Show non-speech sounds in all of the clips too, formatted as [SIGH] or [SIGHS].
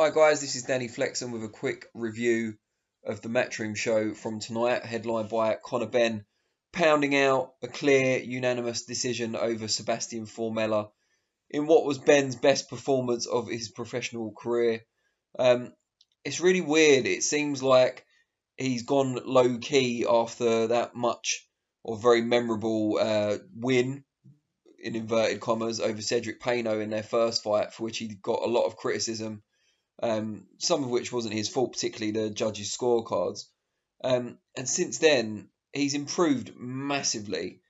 Hi guys, this is Danny Flexen with a quick review of the Matchroom show from tonight, headlined by Conor Benn, pounding out a clear, unanimous decision over Sebastian Formella in what was Benn's best performance of his professional career. Um, it's really weird. It seems like he's gone low key after that much or very memorable uh, win in inverted commas over Cedric Peynaud in their first fight, for which he got a lot of criticism um, some of which wasn't his fault, particularly the judges' scorecards. Um, and since then, he's improved massively.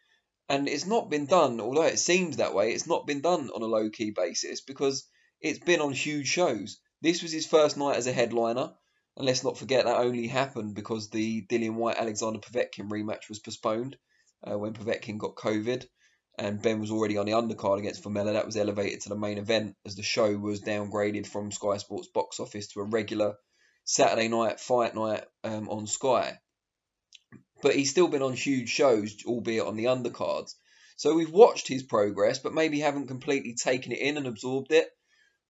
And it's not been done, although it seems that way, it's not been done on a low key basis because it's been on huge shows. This was his first night as a headliner. And let's not forget that only happened because the Dillian Whyte Alexander Povetkin rematch was postponed uh, when Povetkin got COVID and Benn was already on the undercard against Formella. That was elevated to the main event as the show was downgraded from Sky Sports box office to a regular Saturday night fight night um, on Sky. But he's still been on huge shows, albeit on the undercards. So we've watched his progress, but maybe haven't completely taken it in and absorbed it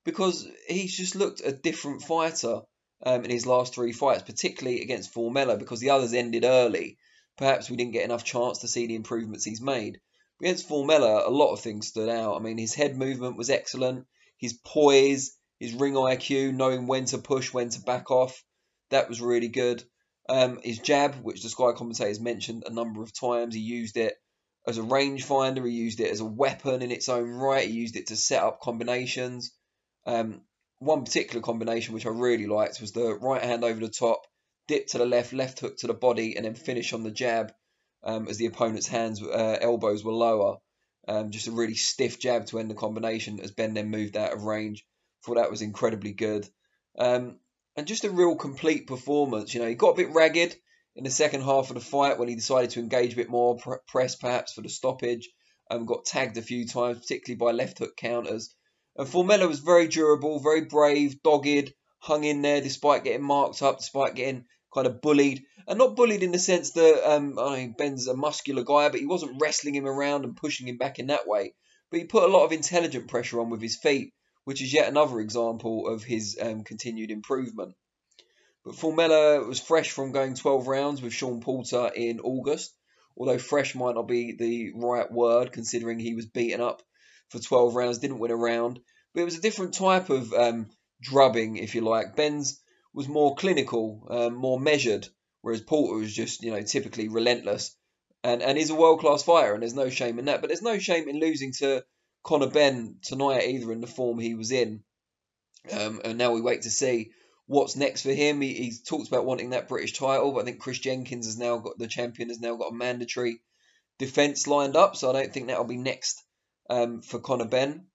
because he's just looked a different fighter um, in his last three fights, particularly against Formella, because the others ended early. Perhaps we didn't get enough chance to see the improvements he's made. Against Formella, a lot of things stood out. I mean, his head movement was excellent. His poise, his ring IQ, knowing when to push, when to back off, that was really good. Um, his jab, which the Sky commentators mentioned a number of times, he used it as a rangefinder. He used it as a weapon in its own right. He used it to set up combinations. Um, one particular combination which I really liked was the right hand over the top, dip to the left, left hook to the body, and then finish on the jab um, as the opponent's hands uh, elbows were lower. Um, just a really stiff jab to end the combination as Benn then moved out of range. Thought that was incredibly good. Um, and just a real complete performance. You know, he got a bit ragged in the second half of the fight when he decided to engage a bit more, pr- press perhaps for the stoppage. Um, got tagged a few times, particularly by left hook counters. And Formella was very durable, very brave, dogged, hung in there despite getting marked up, despite getting kind of bullied, and not bullied in the sense that um, I mean, Benn's a muscular guy, but he wasn't wrestling him around and pushing him back in that way. But he put a lot of intelligent pressure on with his feet, which is yet another example of his um, continued improvement. But Formella was fresh from going 12 rounds with Sean Porter in August, although fresh might not be the right word considering he was beaten up for 12 rounds, didn't win a round. But it was a different type of um, drubbing, if you like. Benn's was more clinical, um, more measured, whereas Porter was just, you know, typically relentless. And and he's a world class fighter, and there's no shame in that. But there's no shame in losing to Conor Benn tonight either in the form he was in. Um, and now we wait to see what's next for him. He, he's talked about wanting that British title, but I think Chris Jenkins has now got the champion has now got a mandatory defence lined up, so I don't think that'll be next um, for Conor Benn.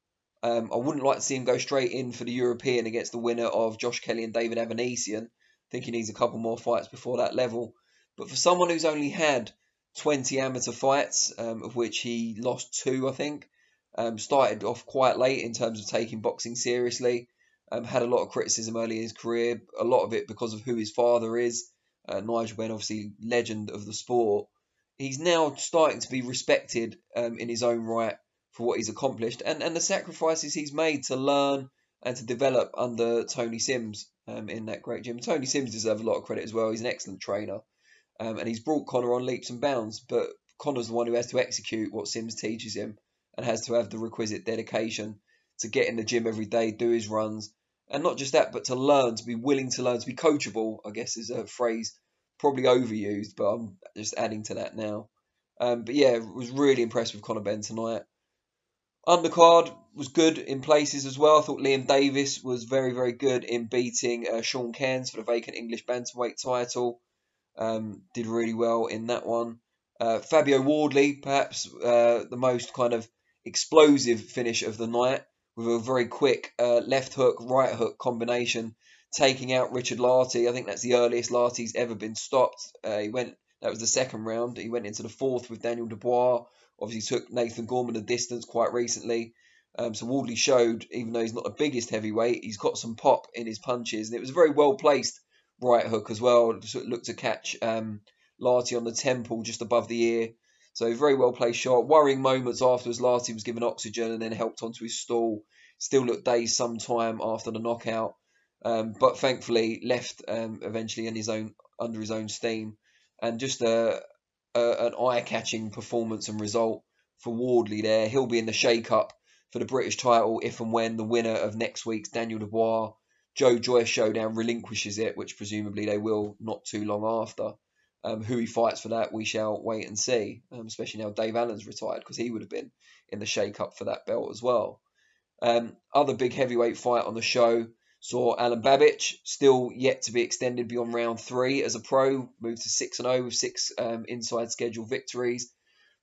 Um, I wouldn't like to see him go straight in for the European against the winner of Josh Kelly and David Avanesyan. Think he needs a couple more fights before that level. But for someone who's only had 20 amateur fights, um, of which he lost two, I think, um, started off quite late in terms of taking boxing seriously, um, had a lot of criticism early in his career, a lot of it because of who his father is. Uh, Nigel Benn, obviously, legend of the sport. He's now starting to be respected um, in his own right for what he's accomplished and, and the sacrifices he's made to learn and to develop under Tony Sims um, in that great gym. Tony Sims deserves a lot of credit as well. He's an excellent trainer um, and he's brought Conor on leaps and bounds, but Conor's the one who has to execute what Sims teaches him and has to have the requisite dedication to get in the gym every day, do his runs, and not just that, but to learn, to be willing to learn, to be coachable, I guess is a phrase probably overused, but I'm just adding to that now. Um, but yeah, was really impressed with Conor Benn tonight. Undercard was good in places as well. I thought Liam Davis was very, very good in beating uh, Sean Cairns for the vacant English bantamweight title. Um, did really well in that one. Uh, Fabio Wardley, perhaps uh, the most kind of explosive finish of the night, with a very quick uh, left hook, right hook combination, taking out Richard Lartey. I think that's the earliest Lartey's ever been stopped. Uh, he went. That was the second round. He went into the fourth with Daniel Dubois Obviously, took Nathan Gorman a distance quite recently. Um, so Wardley showed, even though he's not the biggest heavyweight, he's got some pop in his punches, and it was a very well placed right hook as well. Sort of looked to catch um, Lartey on the temple just above the ear. So very well placed shot. Worrying moments afterwards, Lartey was given oxygen and then helped onto his stall. Still looked dazed some time after the knockout. um, but thankfully left um, eventually in his own under his own steam, and just a, a an eye-catching performance and result for Wardley there. He'll be in the shake-up for the British title if and when the winner of next week's Daniel Dubois Joe Joyce showdown relinquishes it, which presumably they will not too long after. Um, who he fights for that, we shall wait and see. Um, especially now Dave Allen's retired, because he would have been in the shake-up for that belt as well. Um, other big heavyweight fight on the show saw Alen Babic still yet to be extended beyond round three as a pro, moved to six and zero oh with six um, inside schedule victories.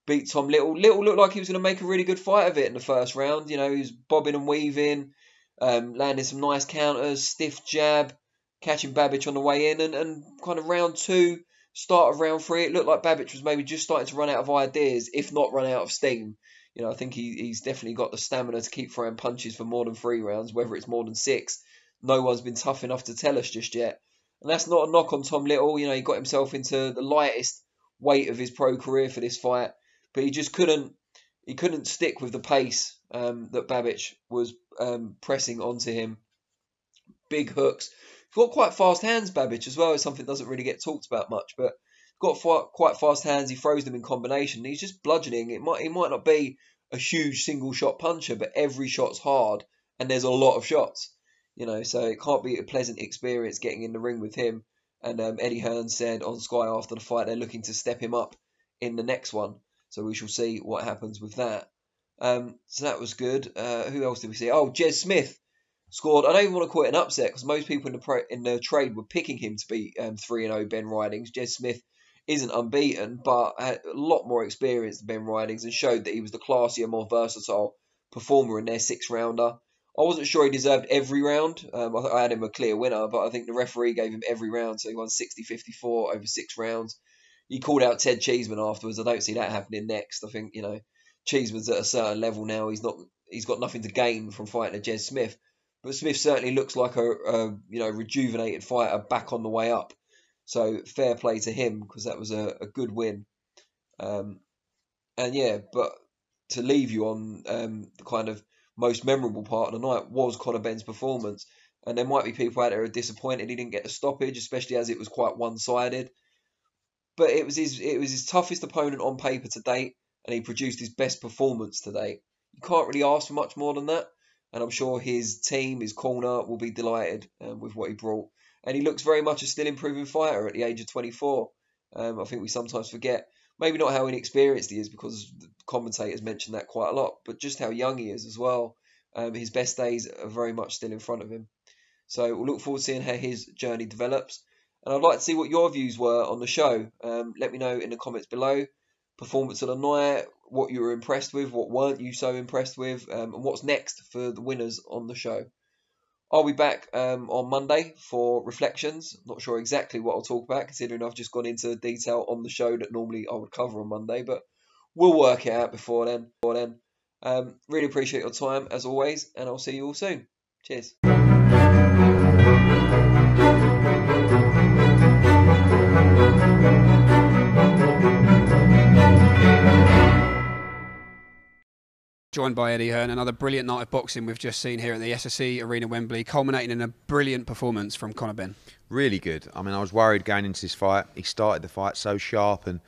Beat Tom Little. Little looked like he was going to make a really good fight of it in the first round. You know, he was bobbing and weaving, um, landing some nice counters, stiff jab, catching Babic on the way in, and, and kind of round two start of round three, it looked like Babic was maybe just starting to run out of ideas, if not run out of steam. You know, I think he, he's definitely got the stamina to keep throwing punches for more than three rounds, whether it's more than six. No one's been tough enough to tell us just yet. And that's not a knock on Tom Little. You know, he got himself into the lightest weight of his pro career for this fight, but he just couldn't he couldn't stick with the pace um, that Babic was um, pressing onto him. Big hooks, He's got quite fast hands, Babic, as well. It's something that doesn't really get talked about much, but got quite fast hands. He throws them in combination. He's just bludgeoning. It might he might not be a huge single shot puncher, but every shot's hard, and there's a lot of shots. You know, so it can't be a pleasant experience getting in the ring with him. And um, Eddie Hearn said on Sky after the fight they're looking to step him up in the next one. So we shall see what happens with that. Um, so that was good. Uh, who else did we see? Oh, Jez Smith scored. I don't even want to call it an upset because most people in the pro, in the trade were picking him to beat um, three and zero oh Ben Ridings. Jez Smith isn't unbeaten, but had a lot more experience than Ben Ridings and showed that he was the classier, more versatile performer in their six rounder. I wasn't sure he deserved every round. Um, I, I, had him a clear winner, but I think the referee gave him every round, so he won 60-54 over six rounds. He called out Ted Cheeseman afterwards. I don't see that happening next. I think you know Cheeseman's at a certain level now. He's not. He's got nothing to gain from fighting a Jez Smith. But Smith certainly looks like a, a you know rejuvenated fighter back on the way up. So fair play to him because that was a, a good win. Um, and yeah, but to leave you on um, the kind of most memorable part of the night was Conor Benn's performance. And there might be people out there who are disappointed he didn't get the stoppage, especially as it was quite one sided. But it was his it was his toughest opponent on paper to date, and he produced his best performance to date. You can't really ask for much more than that and I'm sure his team, his corner, will be delighted um, with what he brought. And he looks very much a still improving fighter at the age of 24. Um, I think we sometimes forget, maybe not how inexperienced he is, because the commentators mention that quite a lot, but just how young he is as well. Um, his best days are very much still in front of him. So we'll look forward to seeing how his journey develops. And I'd like to see what your views were on the show. Um, let me know in the comments below. Performance of the night, what you were impressed with, what weren't you so impressed with, um, and what's next for the winners on the show. I'll be back um, on Monday for reflections. Not sure exactly what I'll talk about, considering I've just gone into detail on the show that normally I would cover on Monday, but we'll work it out before then. Before then, um, really appreciate your time as always, and I'll see you all soon. Cheers. Joined by Eddie Hearn. Another brilliant night of boxing we've just seen here at the SSE Arena Wembley, culminating in a brilliant performance from Conor Benn. Really good. I mean, I was worried going into this fight. He started the fight so sharp, and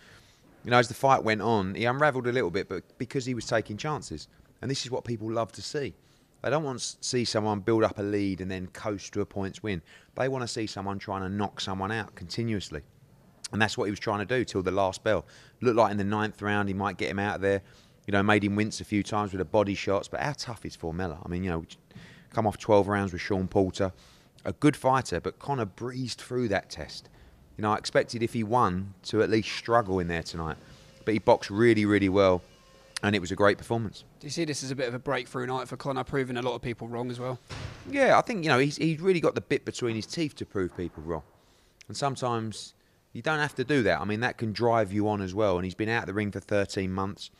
you know, as the fight went on, he unravelled a little bit, but because he was taking chances, and this is what people love to see. They don't want to see someone build up a lead and then coast to a points win. They want to see someone trying to knock someone out continuously. And that's what he was trying to do till the last bell. Looked like in the ninth round he might get him out of there you know, made him wince a few times with the body shots. But how tough is Formella? I mean, you know, come off 12 rounds with Sean Porter, a good fighter, but Conor breezed through that test. You know, I expected if he won to at least struggle in there tonight, but he boxed really, really well, and it was a great performance. Do you see this as a bit of a breakthrough night for Conor, proving a lot of people wrong as well? Yeah, I think you know he's he's really got the bit between his teeth to prove people wrong, and sometimes you don't have to do that. I mean, that can drive you on as well. And he's been out of the ring for 13 months.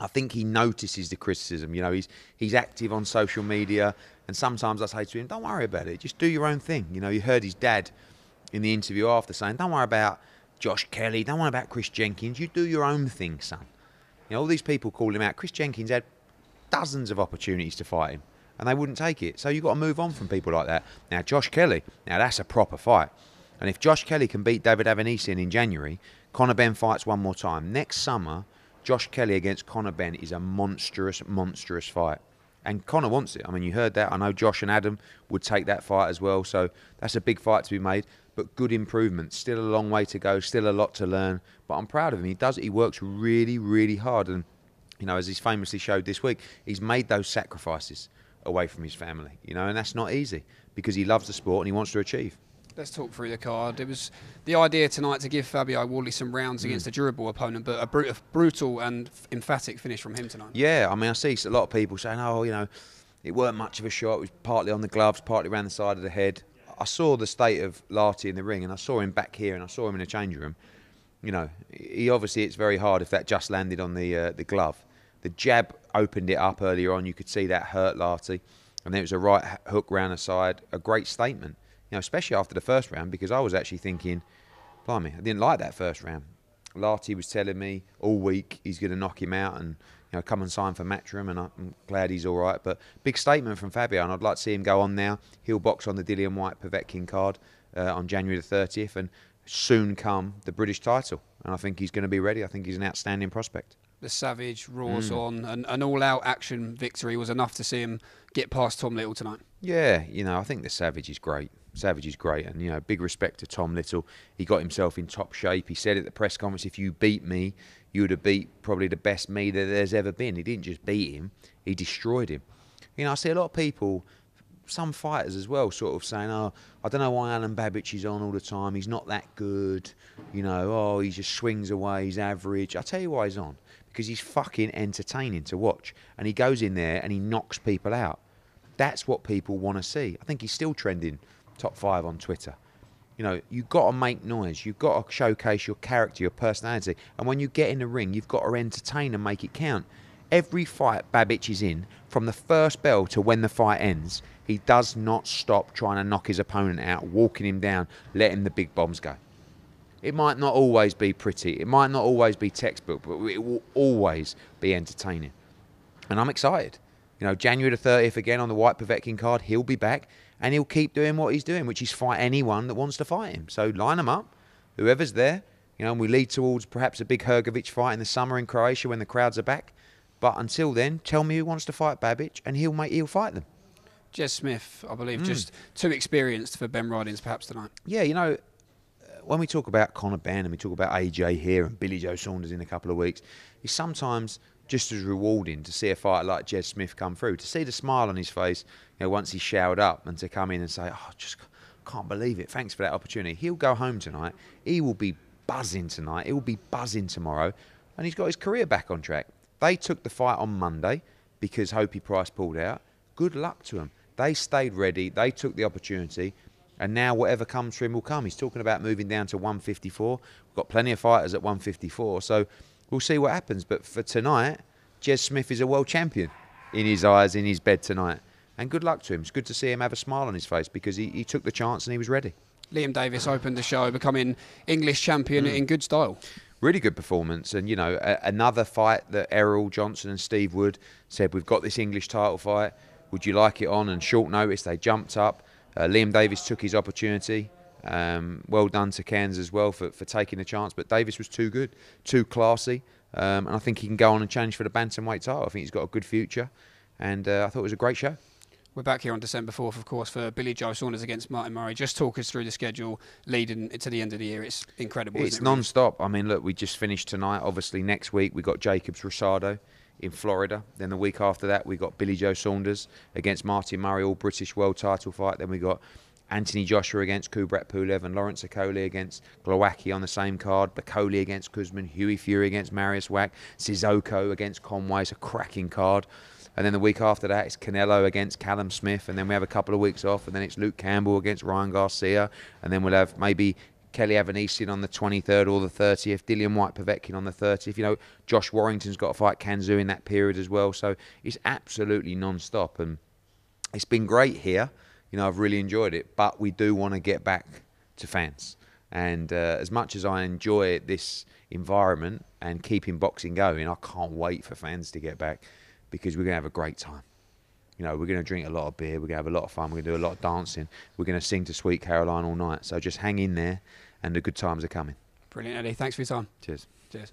I think he notices the criticism. You know, he's he's active on social media, and sometimes I say to him, "Don't worry about it. Just do your own thing." You know, you heard his dad in the interview after saying, "Don't worry about Josh Kelly. Don't worry about Chris Jenkins. You do your own thing, son." You know, all these people call him out. Chris Jenkins had dozens of opportunities to fight him, and they wouldn't take it. So you've got to move on from people like that. Now, Josh Kelly, now that's a proper fight. And if Josh Kelly can beat David Avanesyan in January, Conor Benn fights one more time. Next summer, Josh Kelly against Conor Benn is a monstrous, monstrous fight. And Conor wants it. I mean, you heard that. I know Josh and Adam would take that fight as well. So that's a big fight to be made. But good improvement. Still a long way to go. Still a lot to learn. But I'm proud of him. He does it. He works really, really hard. And you know, as he's famously showed this week, he's made those sacrifices away from his family. You know, and that's not easy because he loves the sport and he wants to achieve. Let's talk through the card. It was the idea tonight to give Fabio Wardley some rounds against a durable opponent, but a, brut- a brutal and emphatic finish from him tonight. Yeah, I mean, I see a lot of people saying, "Oh, you know, it weren't much of a shot. It was partly on the gloves, partly around the side of the head." I saw the state of Lartey in the ring, and I saw him back here, and I saw him in a change room. You know, he obviously it's very hard if that just landed on the uh, the glove. The jab opened it up earlier on. You could see that hurt Lartey, and then it was a right hook round the side. A great statement, you know, especially after the first round, because I was actually thinking, blimey, I didn't like that first round. Lartey was telling me all week he's going to knock him out and you know come and sign for Matchroom, and I'm glad he's all right. But big statement from Fabio, and I'd like to see him go on now. He'll box on the Dillian Whyte Povetkin card uh, on January the 30th, and soon come the British title. And I think he's going to be ready. I think he's an outstanding prospect. The savage roars on, and an all-out action victory was enough to see him get past Tom Little tonight. Yeah, you know, I think the Savage is great. Savage is great, and you know, big respect to Tom Little. He got himself in top shape. He said at the press conference, "If you beat me, you would have beat probably the best me that there's ever been." He didn't just beat him; he destroyed him. You know, I see a lot of people, some fighters as well, sort of saying, "Oh, I don't know why Alen Babic is on all the time. He's not that good." You know, "Oh, he just swings away. He's average." I tell you why he's on because he's fucking entertaining to watch, and he goes in there and he knocks people out. That's what people want to see. I think he's still trending top five on Twitter. You know, you've got to make noise. You've got to showcase your character, your personality. And when you get in the ring, you've got to entertain and make it count. Every fight Babic is in, from the first bell to when the fight ends, he does not stop trying to knock his opponent out, walking him down, letting the big bombs go. It might not always be pretty, it might not always be textbook, but it will always be entertaining. And I'm excited. You know, January the 30th again on the Whyte Povetkin card, he'll be back and he'll keep doing what he's doing, which is fight anyone that wants to fight him. So line them up, whoever's there. You know, and we lead towards perhaps a big Hrgovic fight in the summer in Croatia when the crowds are back. But until then, tell me who wants to fight Babic, and he'll make he'll fight them. Jez Smith, I Mm. believe, just too experienced for Ben Ridings perhaps tonight. Yeah, you know, when we talk about Conor Benn and we talk about AJ here and Billy Joe Saunders in a couple of weeks, it's sometimes just as rewarding to see a fighter like Jez Smith come through, to see the smile on his face, know, once he's showered up, and to come in and say, "Oh, just can't believe it. Thanks for that opportunity." He'll go home tonight. He will be buzzing tonight. He will be buzzing tomorrow, and he's got his career back on track. They took the fight on Monday because Hopey Price pulled out. Good luck to them. They stayed ready. They took the opportunity. And now whatever comes for him will come. He's talking about moving down to 154. We've got plenty of fighters at 154. So we'll see what happens. But for tonight, Jez Smith is a world champion in his eyes, in his bed tonight. And good luck to him. It's good to see him have a smile on his face because he, he took the chance and he was ready. Liam Davis opened the show, becoming English champion Hmm. in good style. really good performance. And you know, a, another fight that Errol Johnson and Steve Wood said, "We've got this English title fight. Would you like it on?" And short notice, they jumped up. Uh, Liam Davis took his opportunity. Um, well done to Cairns as well for, for taking the chance. But Davis was too good, too classy, um, and I think he can go on and challenge for the bantamweight title. I think he's got a good future, and uh, I thought it was a great show. We're back here on December 4th, of course, for Billy Joe Saunders against Martin Murray. Just talk us through the schedule leading to the end of the year. It's incredible. It's it, non-stop. I mean, look, we just finished tonight. Obviously, next week we got Jacobs Rosado in Florida. Then the week after that we got Billy Joe Saunders against Martin Murray, all British world title fight. Then we got Anthony Joshua against Kubrat Pulev and Lawrence Okolie against Glowacki on the same card. Bakoli against Kuzman, Hughie Fury against Mariusz Wach, Sissoko against Conway. It's a cracking card. And then the week after that, it's Canelo against Callum Smith. And then we have a couple of weeks off. And then it's Luke Campbell against Ryan Garcia. And then we'll have maybe Kelly Avanesyan on the 23rd or the 30th. Dillian Whyte Povetkin on the 30th. You know, Josh Warrington's got to fight Can Xu in that period as well. So it's absolutely non stop. And it's been great here. You know, I've really enjoyed it. But we do want to get back to fans. And uh, as much as I enjoy this environment and keeping boxing going, I can't wait for fans to get back because we're going to have a great time. You know, we're going to drink a lot of beer. We're going to have a lot of fun. We're going to do a lot of dancing. We're going to sing to Sweet Caroline all night. So just hang in there, and the good times are coming. Brilliant, Eddie. Thanks for your time. Cheers. Cheers.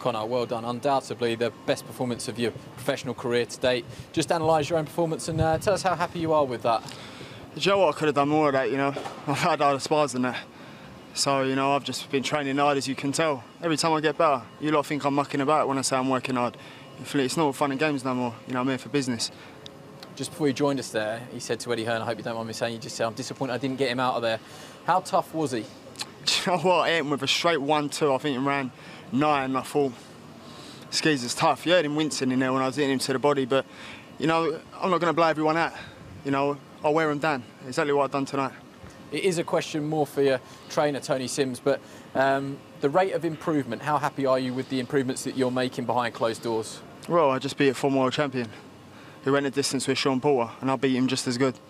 Conor, well done. Undoubtedly the best performance of your professional career to date. Just analyse your own performance and uh, tell us how happy you are with that. Do you know what? I could have done more of that, you know. [LAUGHS] I've had other spars than that. So, you know, I've just been training hard, as you can tell. Every time I get better, you lot think I'm mucking about when I say I'm working hard. It's not fun and games no more. You know, I'm here for business. Just before you joined us there, he said to Eddie Hearn, I hope you don't mind me saying, you just said, I'm disappointed I didn't get him out of there. How tough was he? Do [LAUGHS] you know what? I hit him with a straight 1-2. I think he ran nine. and I thought, skis is tough. You heard him wincing in there when I was hitting him to the body, but, you know, I'm not going to blow everyone out. You know, I'll wear them down. Exactly what I've done tonight. It is a question more for your trainer, Tony Sims, but um, the rate of improvement, how happy are you with the improvements that you're making behind closed doors? Well, I just beat a former world champion who went a distance with Sean Porter, and I beat him just as good. Do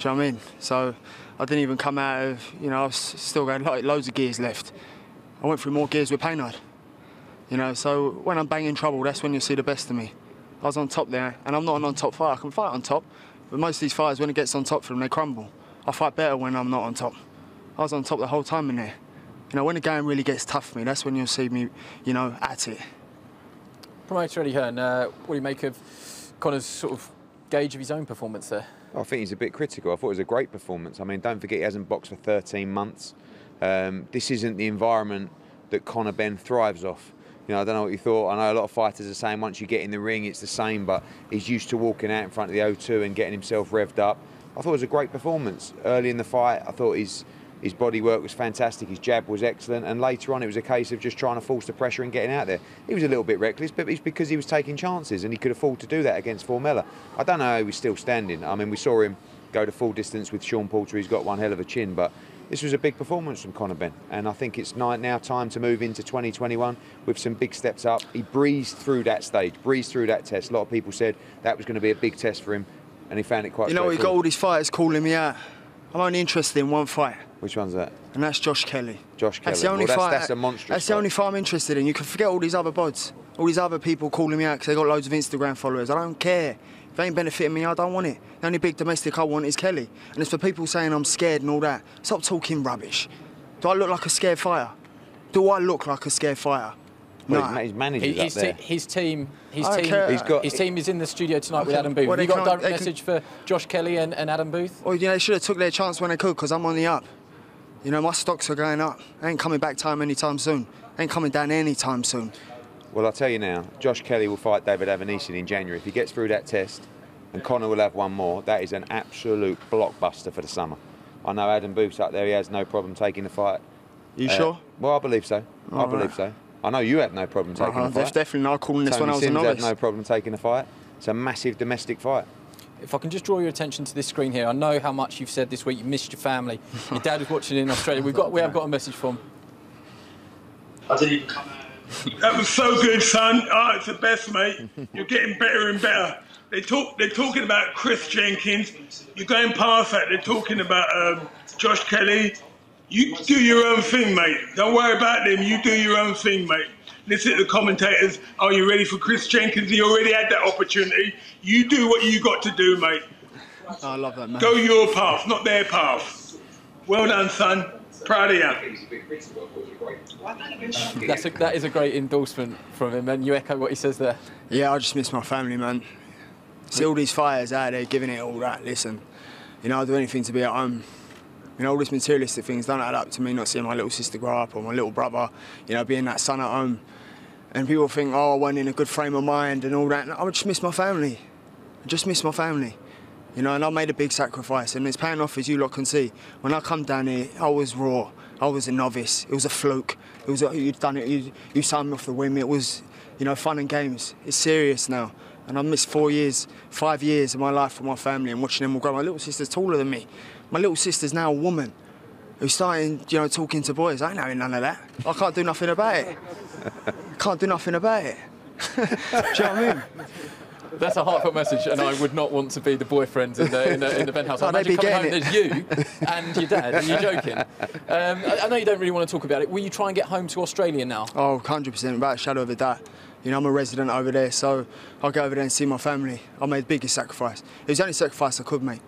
you know what I mean? So I didn't even come out of, you know, I've still got like, loads of gears left. I went through more gears with Peynaud. You know, so when I'm banging trouble, that's when you'll see the best of me. I was on top there, and I'm not an on-top fighter. I can fight on top, but most of these fighters, when it gets on top for them, they crumble. I fight better when I'm not on top. I was on top the whole time in there. You know, when the game really gets tough for me, that's when you'll see me, you know, at it. Promoter Eddie Hearn, uh, what do you make of Conor's sort of gauge of his own performance there? I think he's a bit critical. I thought it was a great performance. I mean, don't forget he hasn't boxed for 13 months. Um, this isn't the environment that Conor Benn thrives off. You know, I don't know what you thought. I know a lot of fighters are saying once you get in the ring, it's the same, but he's used to walking out in front of the O2 and getting himself revved up. I thought it was a great performance. Early in the fight, I thought his his body work was fantastic, his jab was excellent, and later on it was a case of just trying to force the pressure and getting out there. He was a little bit reckless, but it's because he was taking chances and he could afford to do that against Formella. I don't know how he was still standing. I mean, we saw him go to full distance with Sean Porter, he's got one hell of a chin, but this was a big performance from Conor Benn, and I think it's now time to move into 2021 with some big steps up. He breezed through that stage, breezed through that test. A lot of people said that was going to be a big test for him, and he found it quite. You know, he got all these fighters calling me out. I'm only interested in one fight. Which one's that? And that's Josh Kelly. Josh Kelly. That's the only well, fight. That's, a monstrous. That's fight. the only fight I'm interested in. You can forget all these other bods, all these other people calling me out because they got loads of Instagram followers. I don't care. If it ain't benefiting me, I don't want it. The only big domestic I want is Kelly. And it's for people saying I'm scared and all that. Stop talking rubbish. Do I look like a scared fighter? Do I look like a scared fighter? Well, no. his, his manager's His, up there. te- his team, his team. He's got- his team is in the studio tonight with Adam Booth. Well, Have you they got a direct they can- message for Josh Kelly and, and Adam Booth? Well, you know, they should have took their chance when they could because I'm on the up. You know, my stocks are going up. I ain't coming back time anytime soon. I ain't coming down anytime soon. Well, I'll tell you now, Josh Kelly will fight David Avanesyan in January. If he gets through that test and Conor will have one more, that is an absolute blockbuster for the summer. I know Adam Booth's up there, he has no problem taking the fight. You Uh, sure? Well, I believe so. I All believe right. so. I know you had no problem taking Uh-huh, the There's fight. definitely no calling this Tony when I was a Sims had no problem taking the fight. It's a massive domestic fight. If I can just draw your attention to this screen here, I know how much you've said this week. You missed your family. Your dad was watching in Australia. We've got, we have got a message from. I didn't even come out. That was so good, son. Oh, it's the best, mate. You're getting better and better. They talk. They're talking about Chris Jenkins. You're going past that. They're talking about um, Josh Kelly. You do your own thing, mate. Don't worry about them. You do your own thing, mate. Listen to the commentators. Are you ready for Chris Jenkins? He already had that opportunity. You do what you got to do, mate. Oh, I love that man. Go your path, not their path. Well done, son. Proud of you. That's a, that is a great endorsement from him, and you echo what he says there. Yeah, I just miss my family, man. See all these fires out there giving it all that. Listen, you know, I'll do anything to be at home. You know, all these materialistic things don't add up to me not seeing my little sister grow up or my little brother, you know, being that son at home. And people think, oh, I wasn't in a good frame of mind and all that. And I just miss my family. I just miss my family. You know, and I made a big sacrifice and it's paying off as you lot can see. When I come down here, I was raw. I was a novice. It was a fluke. It was a, you'd done it. You, you signed me off the whim. It was, you know, fun and games. It's serious now. And I missed four years, five years of my life with my family and watching them all grow. My little sister's taller than me. My little sister's now a woman who's starting, you know, talking to boys. I ain't know none of that. I can't do nothing about it. [LAUGHS] Can't do nothing about it. [LAUGHS] do you know what I mean? That's a heartfelt message, and I would not want to be the boyfriend in the in the, in the [LAUGHS] penthouse. I Oh, they'd imagine be coming home, getting there's you and your dad, and you're joking. Um, I, I know you don't really want to talk about it. Will you try and get home to Australia now? Oh, 100% without a shadow of a doubt. You know, I'm a resident over there, so I'll go over there and see my family. I made the biggest sacrifice. It was the only sacrifice I could make.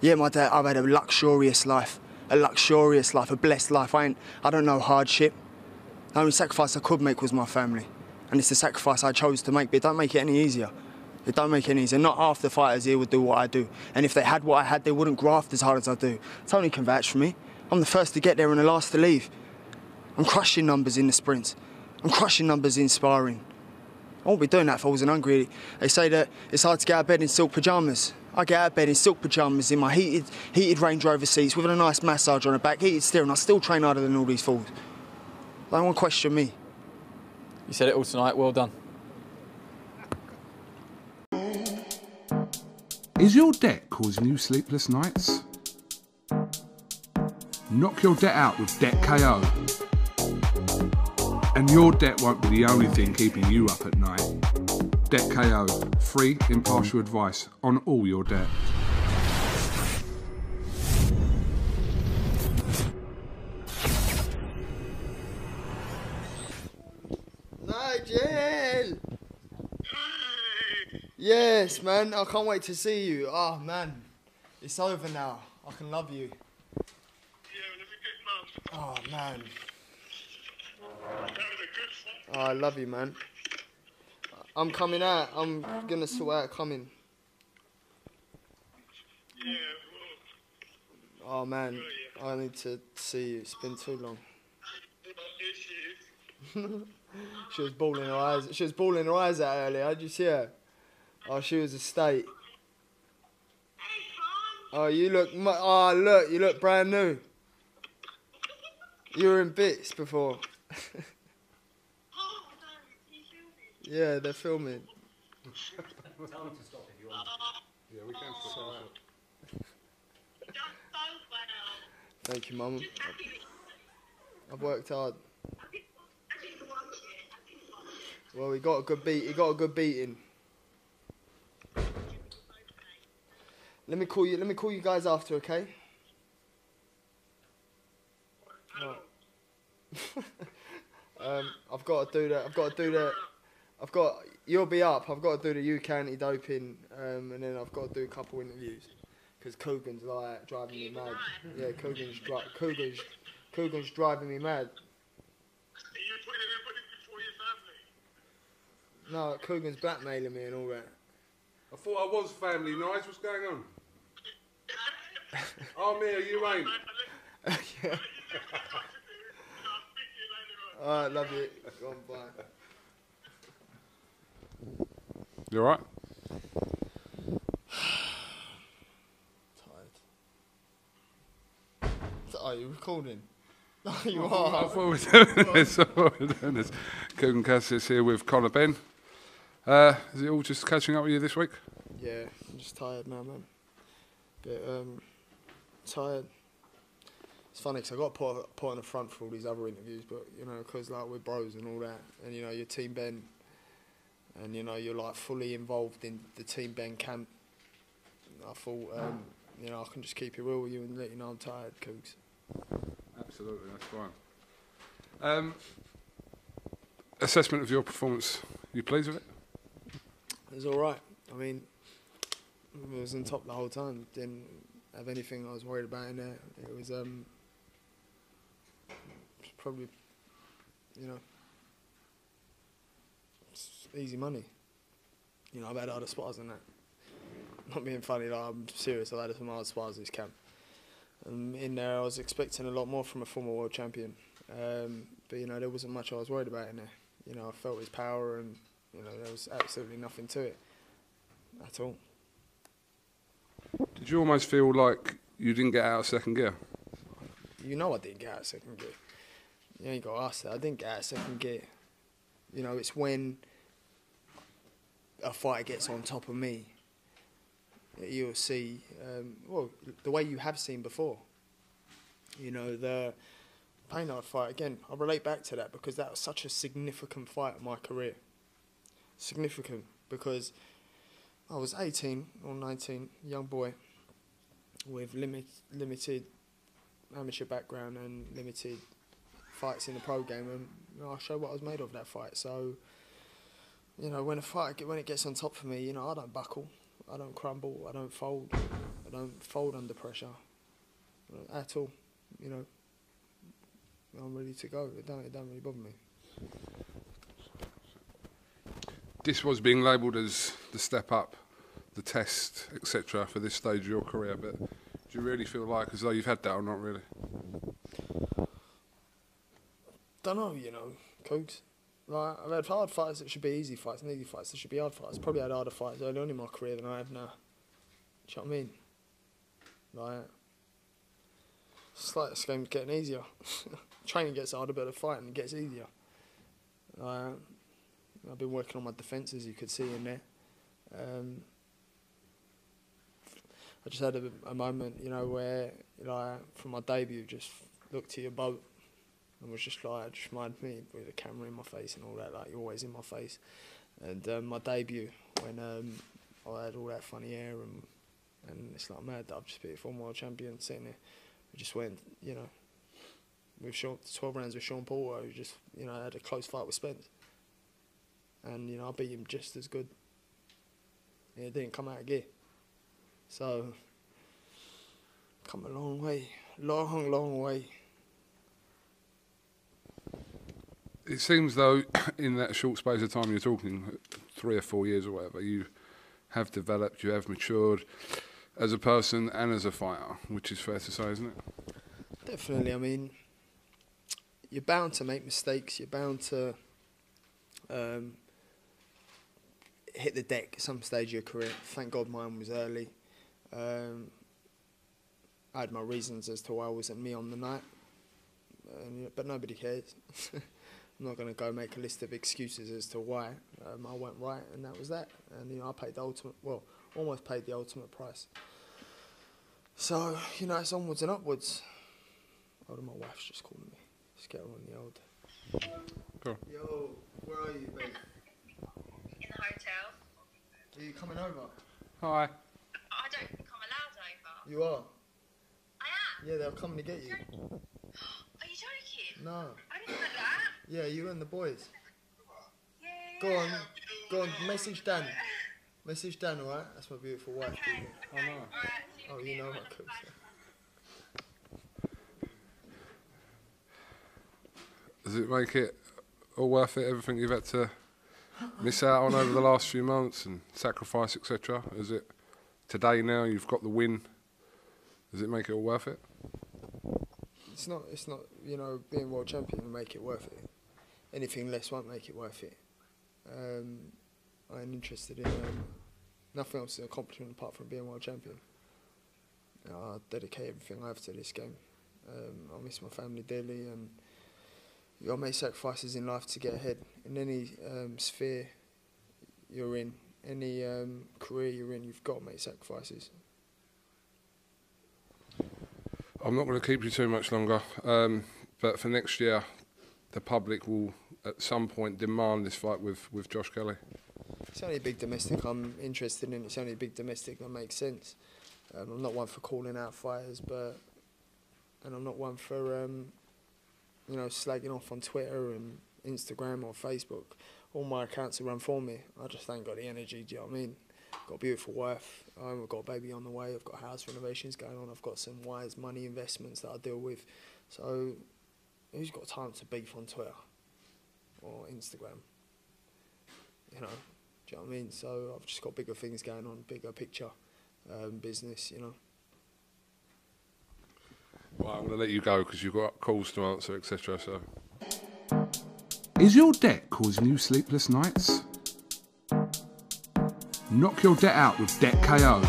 Yeah, my dad, I've had a luxurious life, a luxurious life, a blessed life. I ain't, I don't know hardship. The only sacrifice I could make was my family. And it's the sacrifice I chose to make, but it don't make it any easier. It don't make it any easier. Not half the fighters here would do what I do. And if they had what I had, they wouldn't graft as hard as I do. Tony can vouch for me. I'm the first to get there and the last to leave. I'm crushing numbers in the sprints. I'm crushing numbers in sparring. I won't be doing that if I wasn't hungry. They say that it's hard to get out of bed in silk pyjamas. I get out of bed in silk pyjamas in my heated, heated Range Rover seats with a nice massage on the back, heated steering. I still train harder than all these fools. No one question me. You said it all tonight. Well done. Is your debt causing you sleepless nights? Knock your debt out with Debt KO. And your debt won't be the only thing keeping you up at night. Debt KO, free, impartial advice on all your debt. Nigel! Yes, man, I can't wait to see you. Oh, man, it's over now. I can love you. Oh, man. Oh, I love you, man. I'm coming out. I'm um, gonna sort out coming. Oh, man, I need to see you. It's been too long. [LAUGHS] she was bawling her eyes. She was bawling her eyes out earlier. Did you see her? Oh, she was a state. Oh, you look. mu- Oh, look. You look brand new. You were in bits before. [LAUGHS] yeah, they're filming. Thank you, Mum. I've worked hard. Well, he got a good beat. He got a good beating. Let me call you. Let me call you guys after, okay? Right. [LAUGHS] um, I've got to do that. I've got to do that. I've got. You'll be up. I've got to do the UK anti-doping, um, and then I've got to do a couple interviews. Because Kugan's like driving me mad. Yeah, Kugan's dri- Kugan's Kugan's driving me mad. No, Kugan's blackmailing me and all that. I thought I was family nice. What's going on? [LAUGHS] I'm here, you ain't. yeah. [LAUGHS] Alright, love you. Go on, bye. You alright? [SIGHS] Tired. So, Are you recording? [LAUGHS] No, you are. [LAUGHS] [LAUGHS] I thought we were doing this. I thought we were doing this. Kugan Cassius here with Conor Benn. Uh, is it all just catching up with you this week? Yeah, I'm just tired now, man. Bit um, tired. It's funny because I got put put on the front for all these other interviews, but you know, because like we're bros and all that, and you know, your team Benn, and you know, you're like fully involved in the team Benn camp. I thought, um, you know, I can just keep it real with you and let you know I'm tired, Coogs. Absolutely, that's fine. Um, assessment of your performance. You pleased with it? It was all right. I mean, I was on top the whole time. Didn't have anything I was worried about in there. It was um, probably, you know, it's easy money. You know, I've had other spots than that. Not being funny, like, I'm serious. I've had some other spots this camp. Um, in there, I was expecting a lot more from a former world champion. Um, but you know, there wasn't much I was worried about in there. You know, I felt his power, and you know, there was absolutely nothing to it at all. Did you almost feel like you didn't get out of second gear? You know I didn't get out of second gear. You ain't got to ask that. I didn't get out of second gear. You know, it's when a fighter gets on top of me that you'll see, um, well, the way you have seen before. You know, the Peynaud fight, again, I relate back to that because that was such a significant fight in my career. Significant because I was 18 or 19, young boy with limit, limited amateur background and limited fights in the pro game, and you know, I showed what I was made of that fight. So you know, when a fight when it gets on top for me, you know, I don't buckle, I don't crumble, I don't fold, I don't fold under pressure at all. You know, I'm ready to go. It don't it don't really bother me. This was being labelled as the step up, the test, etc. for this stage of your career, but do you really feel like as though you've had that or not really? Don't know, you know, Coogs. Like I've had hard fights that should be easy fights, and easy fights that should be hard fights. Probably had harder fights early on in my career than I have now. Do you know what I mean? Like, it's like this game's getting easier. [LAUGHS] Training gets harder, but the fighting gets easier. Like, I've been working on my defence, as you could see in there. Um, I just had a, a moment, you know, where, like, from my debut, just looked to your boat and was just like, just reminded me with the camera in my face and all that, like, you're always in my face. And um, my debut, when um, I had all that funny hair and and it's like mad that I've just beat a former world champion sitting there. We just went, you know, with Sean, 12 rounds with Sean Paul, who just, you know, had a close fight with Spence. And, you know, I beat him just as good. And it didn't come out of gear. So, come a long way. Long, long way. It seems though, [CLEARS THROAT] in that short space of time you're talking, three or four years or whatever, you have developed, you have matured as a person and as a fighter, which is fair to say, isn't it? Definitely. I mean, you're bound to make mistakes. You're bound to um, hit the deck at some stage of your career. Thank God mine was early. Um, I had my reasons as to why I wasn't me on the night, and, but nobody cares. [LAUGHS] I'm not going to go make a list of excuses as to why. Um, I went right, and that was that. And you know, I paid the ultimate, well, almost paid the ultimate price. So you know, it's onwards and upwards. Oh, my wife's just calling me. Let's get her on the old. Cool. Yo, where are you, babe? in the hotel. Are you coming over? Hi. I don't think I'm allowed over. You are. I am. Yeah, they're coming to get you. [GASPS] Are you joking? No. I didn't know that. Yeah, you and the boys. Go on, go on. Message Dan. Message Dan, alright? That's my beautiful wife. Okay. Oh, no. Alright, Oh, you know Bye. what cooks. Does it make it all worth it? Everything you've had to miss out on over the last few months and sacrifice, etc. Is it today now? You've got the win. Does it make it all worth it? It's not. It's not. You know, being world champion will make it worth it. Anything less won't make it worth it. Um, I'm interested in um, nothing else as an accomplishment apart from being world champion. You know, I dedicate everything I have to this game. Um, I miss my family dearly, and you got to make sacrifices in life to get ahead in any um, sphere you're in, any um, career you're in. You've got to make sacrifices. I'm not going to keep you too much longer, um, but for next year, the public will at some point demand this fight with, with Josh Kelly. It's only a big domestic I'm interested in. It's only a big domestic that makes sense. Um, I'm not one for calling out fighters, but and I'm not one for um, you know slagging off on Twitter and Instagram or Facebook. All my accounts are run for me. I just ain't got the energy. Do you know what I mean? Got a beautiful wife. I've got a baby on the way. I've got house renovations going on. I've got some wise money investments that I deal with. So who's got time to beef on Twitter or Instagram? You know, do you know what I mean? So I've just got bigger things going on, bigger picture, um, business, you know. Well, I'm going to let you go because you've got calls to answer, etc. So. Is your debt causing you sleepless nights? Knock your debt out with Debt KO.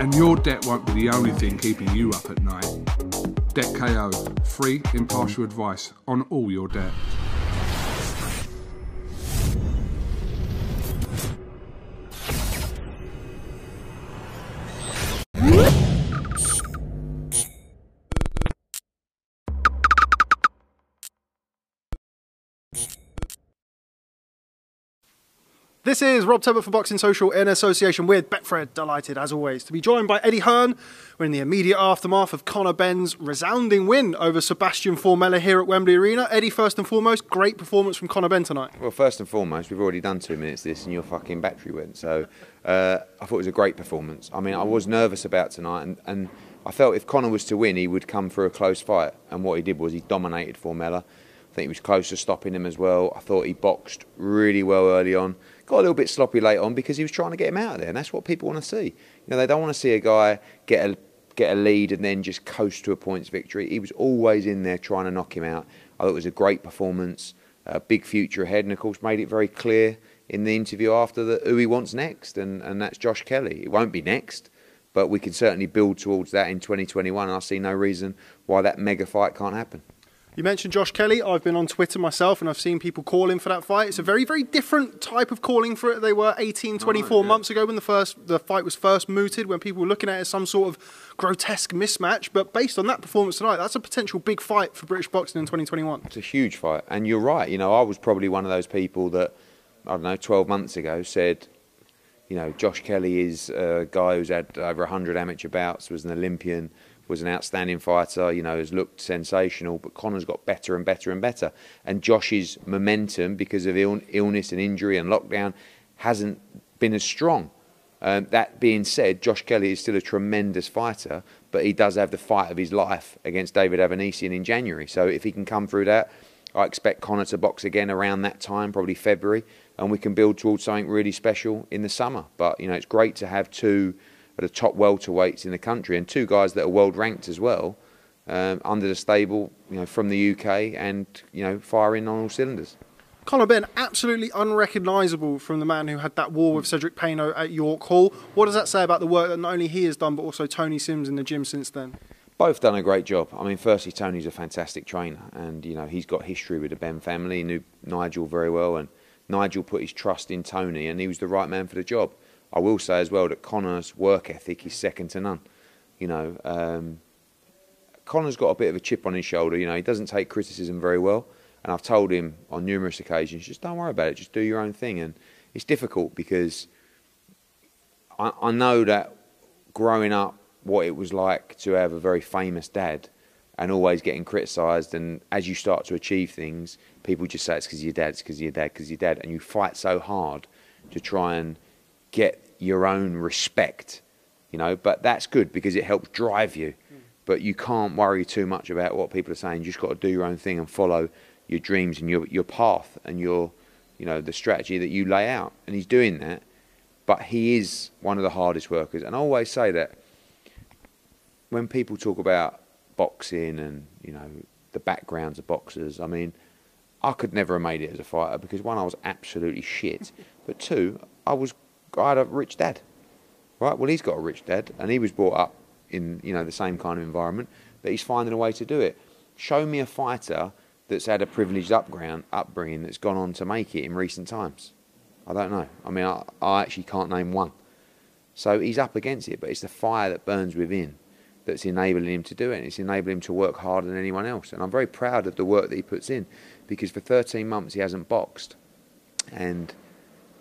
And your debt won't be the only thing keeping you up at night. Debt KO, free, impartial advice on all your debt. This is Rob Tebbutt for Boxing Social in association with Betfred. Delighted, as always, to be joined by Eddie Hearn. We're in the immediate aftermath of Conor Benn's resounding win over Sebastian Formella here at Wembley Arena. Eddie, first and foremost, great performance from Conor Benn tonight. Well, first and foremost, we've already done two minutes of this, and your fucking battery went. So uh, I thought it was a great performance. I mean, I was nervous about tonight, and, and I felt if Conor was to win, he would come for a close fight. And what he did was he dominated Formella. I think he was close to stopping him as well. I thought he boxed really well early on. Got a little bit sloppy late on because he was trying to get him out of there, and that's what people want to see. You know, they don't want to see a guy get a get a lead and then just coast to a points victory. He was always in there trying to knock him out. I thought it was a great performance, a big future ahead, and of course made it very clear in the interview after that who he wants next, and, and that's Josh Kelly. It won't be next, but we can certainly build towards that in 2021. And I see no reason why that mega fight can't happen. You mentioned Josh Kelly. I've been on Twitter myself and I've seen people calling for that fight. It's a very, very different type of calling for it. They were 18, 24 months ago when the first the fight was first mooted, when people were looking at it as some sort of grotesque mismatch. But based on that performance tonight, that's a potential big fight for British boxing in 2021. It's a huge fight, and you're right. You know, I was probably one of those people that I don't know, 12 months ago said, you know, Josh Kelly is a guy who's had over 100 amateur bouts, was an Olympian, was an outstanding fighter, you know, has looked sensational, but Conor's got better and better and better. And Josh's momentum, because of Ill- illness and injury and lockdown, hasn't been as strong. Um, that being said, Josh Kelly is still a tremendous fighter, but he does have the fight of his life against David Avanesyan in January. So if he can come through that, I expect Conor to box again around that time, probably February, and we can build towards something really special in the summer. But you know, it's great to have two of the top welterweights in the country and two guys that are world ranked as well um, under the stable, you know, from the UK and you know, firing on all cylinders. Conor Benn, absolutely unrecognisable from the man who had that war with Cedric Peynaud at York Hall. What does that say about the work that not only he has done, but also Tony Sims in the gym since then? Both done a great job. I mean, firstly, Tony's a fantastic trainer, and you know he's got history with the Benn family. He knew Nigel very well, and Nigel put his trust in Tony, and he was the right man for the job. I will say as well that Conor's work ethic is second to none. You know, um, Conor's got a bit of a chip on his shoulder. You know, he doesn't take criticism very well, and I've told him on numerous occasions, just don't worry about it, just do your own thing. And it's difficult because I, I know that growing up, what it was like to have a very famous dad and always getting criticised. And as you start to achieve things, people just say it's because your dad, it's because your dad, because your dad, and you fight so hard to try and get your own respect, you know. But that's good because it helps drive you. But you can't worry too much about what people are saying. You just got to do your own thing and follow your dreams and your your path and your, you know, the strategy that you lay out. And he's doing that. But he is one of the hardest workers. And I always say that when people talk about boxing and you know the backgrounds of boxers, I mean, I could never have made it as a fighter because one, I was absolutely shit, but two, I was I had a rich dad, right? Well, he's got a rich dad, and he was brought up in you know the same kind of environment, but he's finding a way to do it. Show me a fighter that's had a privileged upground, upbringing that's gone on to make it in recent times. I don't know. I mean, I, I actually can't name one. So he's up against it, but it's the fire that burns within that's enabling him to do it. And it's enabling him to work harder than anyone else. And I'm very proud of the work that he puts in because for 13 months he hasn't boxed. And,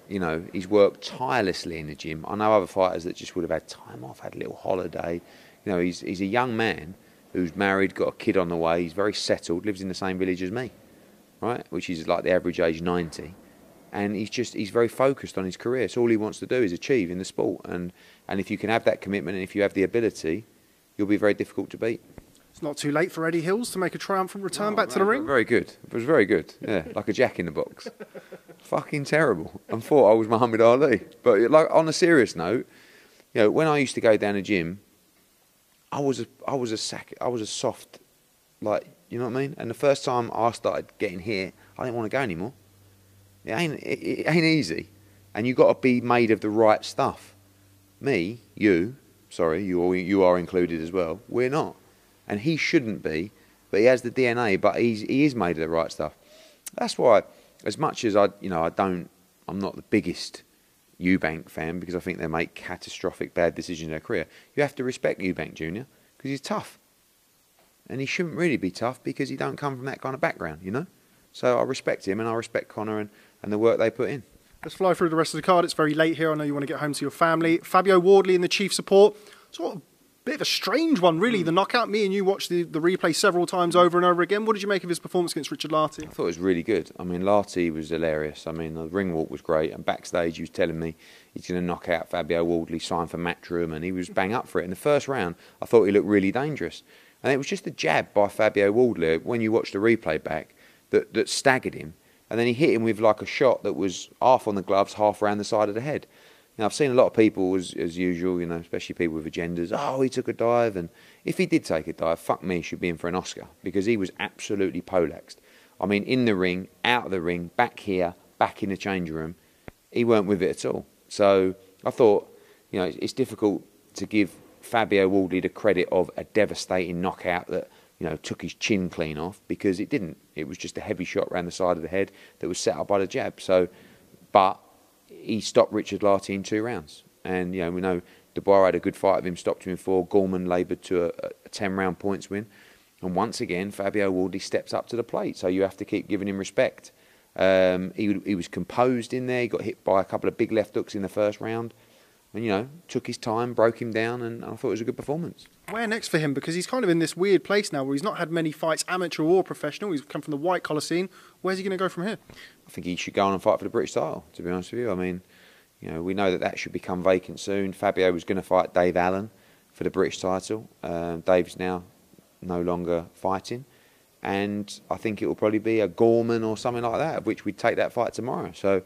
you know, he's worked tirelessly in the gym. I know other fighters that just would have had time off, had a little holiday. You know, he's, he's a young man who's married, got a kid on the way, he's very settled, lives in the same village as me, right? Which is like the average age 90 and he's just he's very focused on his career. So all he wants to do is achieve in the sport, and and if you can have that commitment and if you have the ability, you'll be very difficult to beat. Not too late for Eddie Hills to make a triumphant return oh, back to the ring. Very good. It was very good. Yeah, like a jack in the box. [LAUGHS] Fucking terrible. I thought I was Muhammad Ali. But like on a serious note, you know, when I used to go down the gym, I was a I was a sack I was a soft, like you know what I mean. And the first time I started getting hit, I didn't want to go anymore. It ain't it, it ain't easy, and you got to be made of the right stuff. Me, you, sorry, you you are included as well. We're not, and he shouldn't be, but he has the DNA. But he's he is made of the right stuff. That's why, as much as I, you know, I don't, I'm not the biggest Eubank fan because I think they make catastrophic bad decisions in their career. You have to respect Eubank Junior because he's tough, and he shouldn't really be tough because he don't come from that kind of background, you know. So I respect him and I respect Conor and, and the work they put in. Let's fly through the rest of the card. It's very late here. I know you want to get home to your family. Fabio Wardley in the chief support. Sort of bit of a strange one, really. Hmm. The knockout. Me and you watched the, the replay several times over and over again. What did you make of his performance against Richard Lartey? I thought it was really good. I mean, Lartey was hilarious. I mean, the ring walk was great, and backstage he was telling me he's going to knock out Fabio Wardley, sign for Matchroom, and he was [LAUGHS] bang up for it. In the first round, I thought he looked really dangerous, and it was just the jab by Fabio Wardley when you watch the replay back that, that staggered him, and then he hit him with like a shot that was half on the gloves, half around the side of the head. Now, I've seen a lot of people, as, as usual, you know, especially people with agendas, oh, he took a dive. And if he did take a dive, fuck me, he should be in for an Oscar because he was absolutely polaxed. I mean, in the ring, out of the ring, back here, back in the change room, he weren't with it at all. So I thought, you know, it's, it's difficult to give Fabio Wardley the credit of a devastating knockout that, you know, took his chin clean off because it didn't. It was just a heavy shot around the side of the head that was set up by the jab. So, but he stopped Richard Lartey in two rounds. And, you know, we know Dubois had a good fight of him, stopped him in four. Gorman laboured to a, a 10 round points win. And once again, Fabio Wardley steps up to the plate. So you have to keep giving him respect. Um, he, he was composed in there. He got hit by a couple of big left hooks in the first round. And, you know, took his time, broke him down, and I thought it was a good performance. Where next for him? Because he's kind of in this weird place now where he's not had many fights, amateur or professional. He's come from the white collar scene. Where's he going to go from here? I think he should go on and fight for the British title, to be honest with you. I mean, you know, we know that that should become vacant soon. Fabio was going to fight Dave Allen for the British title. Um, Dave's now no longer fighting. And I think it will probably be a Gorman or something like that, of which we'd take that fight tomorrow. So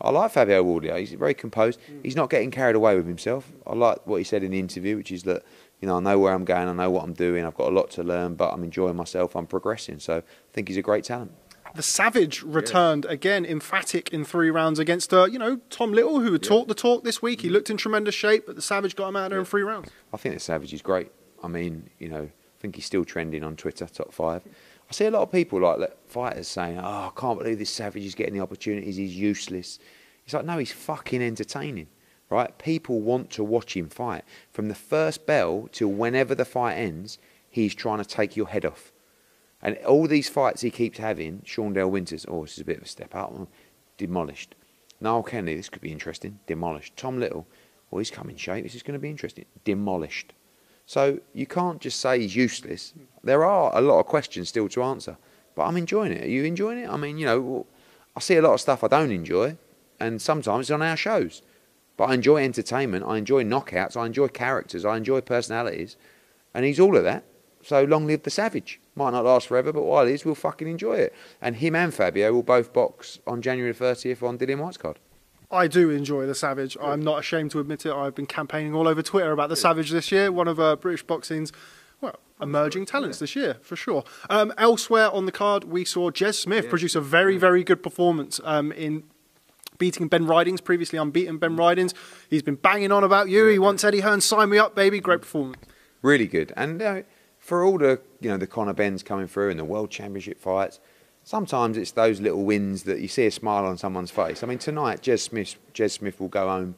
I like Fabio Wardley. He's very composed. He's not getting carried away with himself. I like what he said in the interview, which is that, you know, I know where I'm going, I know what I'm doing, I've got a lot to learn, but I'm enjoying myself, I'm progressing. So I think he's a great talent. The Savage returned again, emphatic in three rounds against, uh, you know, Tom Little, who had talked the talk this week. He looked in tremendous shape, but the Savage got him out there in three rounds. I think the Savage is great. I mean, you know, I think he's still trending on Twitter, top five. I see a lot of people like fighters saying, "Oh, I can't believe this Savage is getting the opportunities. He's useless." It's like, no, he's fucking entertaining, right? People want to watch him fight. From the first bell till whenever the fight ends, he's trying to take your head off. And all these fights he keeps having, Shawndell Winters, oh, this is a bit of a step up, demolished. Niall Kennedy, this could be interesting, demolished. Tom Little, well, he's come in shape, this is going to be interesting, demolished. So you can't just say he's useless. There are a lot of questions still to answer, but I'm enjoying it. Are you enjoying it? I mean, you know, I see a lot of stuff I don't enjoy, and sometimes it's on our shows. But I enjoy entertainment, I enjoy knockouts, I enjoy characters, I enjoy personalities, and he's all of that. So long live the Savage. Might not last forever, but while he is, we'll fucking enjoy it. And him and Fabio will both box on January 30th on Dillian Whyte's card. I do enjoy the Savage. I'm not ashamed to admit it. I've been campaigning all over Twitter about the Savage this year. One of uh, British boxing's well emerging talents this year for sure. Um, elsewhere on the card, we saw Jez Smith produce a very very good performance um, in. Beating Ben Ridings, previously unbeaten Ben Ridings. He's been banging on about you. He wants Eddie Hearn, sign me up, baby. Great performance. Really good. And uh, for all the you know the Conor Benn's coming through and the World Championship fights, sometimes it's those little wins that you see a smile on someone's face. I mean, tonight Jez Smith, Jez Smith will go home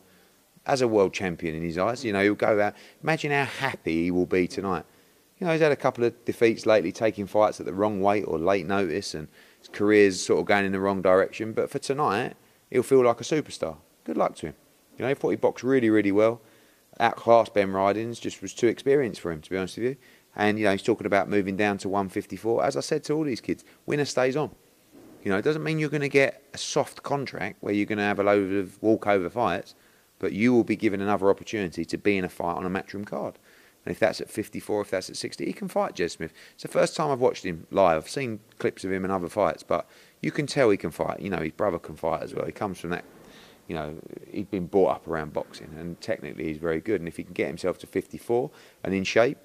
as a world champion in his eyes. You know, he'll go out. Imagine how happy he will be tonight. You know, he's had a couple of defeats lately, taking fights at the wrong weight or late notice, and his career's sort of going in the wrong direction. But for tonight, he'll feel like a superstar. Good luck to him. You know, he thought he boxed really, really well. Outclassed Ben Ridings, just was too experienced for him, to be honest with you. And, you know, he's talking about moving down to 154. As I said to all these kids, winner stays on. You know, it doesn't mean you're going to get a soft contract where you're going to have a load of walkover fights, but you will be given another opportunity to be in a fight on a matchroom card. And if that's at 54, if that's at 60, he can fight Jez Smith. It's the first time I've watched him live. I've seen clips of him in other fights, but you can tell he can fight. You know, his brother can fight as well. He comes from that, you know, he's been brought up around boxing, and technically he's very good. And if he can get himself to 54 and in shape,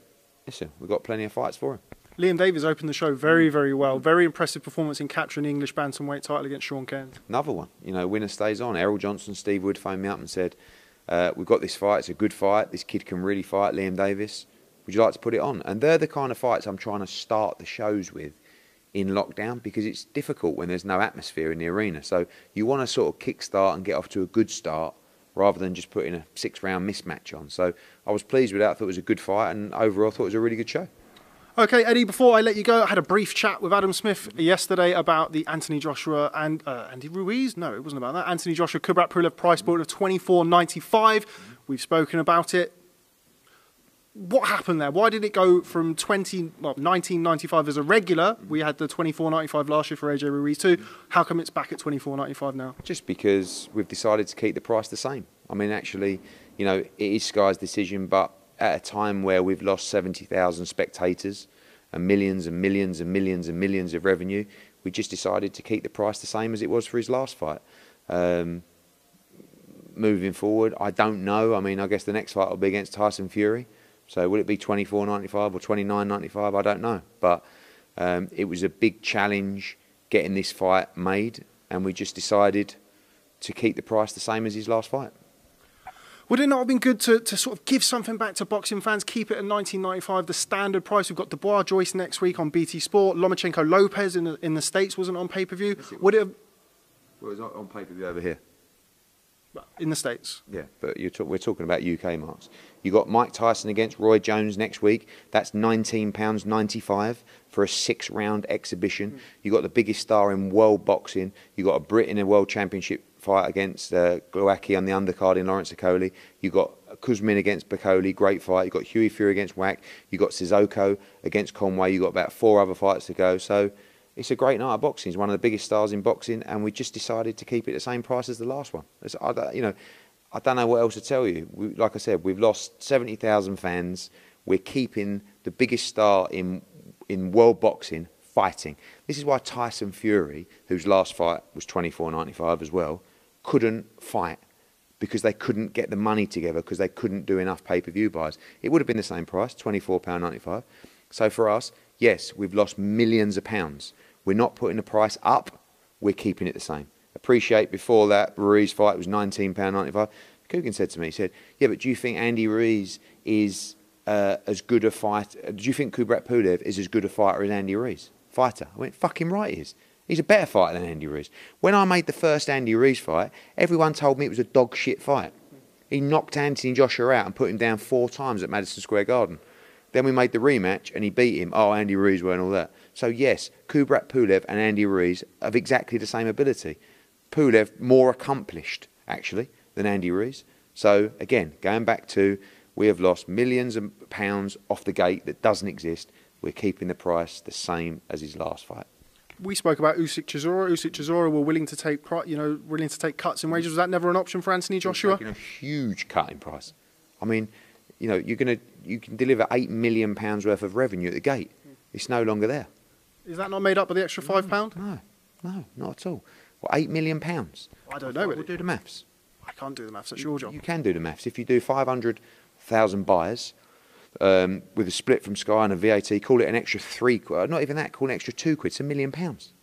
listen, we've got plenty of fights for him. Liam Davies opened the show very, very well. Very impressive performance in capturing the English bantamweight title against Sean Cairns. Another one. You know, winner stays on. Errol Johnson, Steve Wood phoned me up and said, uh, we've got this fight. It's a good fight. This kid can really fight, Liam Davies. Would you like to put it on? And they're the kind of fights I'm trying to start the shows with in lockdown because it's difficult when there's no atmosphere in the arena. So you want to sort of kickstart and get off to a good start rather than just putting a six round mismatch on. So I was pleased with that. I thought it was a good fight and overall I thought it was a really good show. Okay, Eddie, before I let you go, I had a brief chat with Adam Smith yesterday about the Anthony Joshua and uh, Andy Ruiz. No, it wasn't about that. Anthony Joshua Kubrat Pulev price point of twenty four ninety five. We've spoken about it. What happened there? Why did it go from twenty well nineteen ninety five as a regular? We had the twenty four ninety five last year for AJ Ruiz too. How come it's back at twenty four ninety five now? Just because we've decided to keep the price the same. I mean, actually, you know, it is Sky's decision, but at a time where we've lost 70,000 spectators and millions and millions and millions and millions of revenue, we just decided to keep the price the same as it was for his last fight. Um, moving forward, I don't know. I mean, I guess the next fight will be against Tyson Fury. So will it be 24.95 or 29.95? I don't know. But um, it was a big challenge getting this fight made, and we just decided to keep the price the same as his last fight. Would it not have been good to, to sort of give something back to boxing fans, keep it at 1995, the standard price? We've got Dubois Joyce next week on BT Sport. Lomachenko Lopez in the, in the States wasn't on pay per view. Would it have, Well, it was on pay per view over here. In the States? Yeah, but you're talk- we're talking about UK marks. You got Mike Tyson against Roy Jones next week. That's nineteen pounds ninety five for a six round exhibition. You got the biggest star in world boxing. You got a Brit in a world championship fight against uh, Glowacki on the undercard in Lawrence Okolie. You got Kuzmin against Bacoli, great fight. You got Hughie Fury against Wach. You got Sissoko against Conway. You got about four other fights to go. So it's a great night of boxing. He's one of the biggest stars in boxing, and we just decided to keep it the same price as the last one. It's, I, you know, I don't know what else to tell you. We, like I said, we've lost seventy thousand fans. We're keeping the biggest star in in world boxing fighting. This is why Tyson Fury, whose last fight was twenty four ninety five as well, couldn't fight because they couldn't get the money together because they couldn't do enough pay per view buys. It would have been the same price, twenty four pound ninety five. So for us, yes, we've lost millions of pounds. We're not putting the price up. We're keeping it the same. Appreciate before that Ruiz fight was nineteen pound ninety five. Kugan said to me, he said, "Yeah, but do you think Andy Ruiz is uh, as good a fight? uh, Do you think Kubrat Pulev is as good a fighter as Andy Ruiz? Fighter? I went, fucking right, he is. He's a better fighter than Andy Ruiz. When I made the first Andy Ruiz fight, everyone told me it was a dog shit fight. He knocked Anthony Joshua out and put him down four times at Madison Square Garden. Then we made the rematch and he beat him. Oh, Andy Ruiz weren't all that. So yes, Kubrat Pulev and Andy Ruiz have exactly the same ability. Pulev more accomplished actually than Andy Ruiz. So again, going back to we have lost millions of pounds off the gate that doesn't exist. We're keeping the price the same as his last fight. We spoke about Usyk Chisora. Usyk Chisora were willing to take, you know, willing to take cuts in wages. Was that never an option for Anthony Joshua? A huge cut in price. I mean, you know, you're gonna you can deliver eight million pounds worth of revenue at the gate. It's no longer there. Is that not made up by the extra five pound? No, no, not at all. Well, eight million pounds. I don't know. We'll It. do the maths. I can't do the maths. That's your job. You can do the maths. If you do 500,000 buyers um, with a split from Sky and a VAT, call it an extra three quid, not even that, call it an extra two quid, it's a million pounds.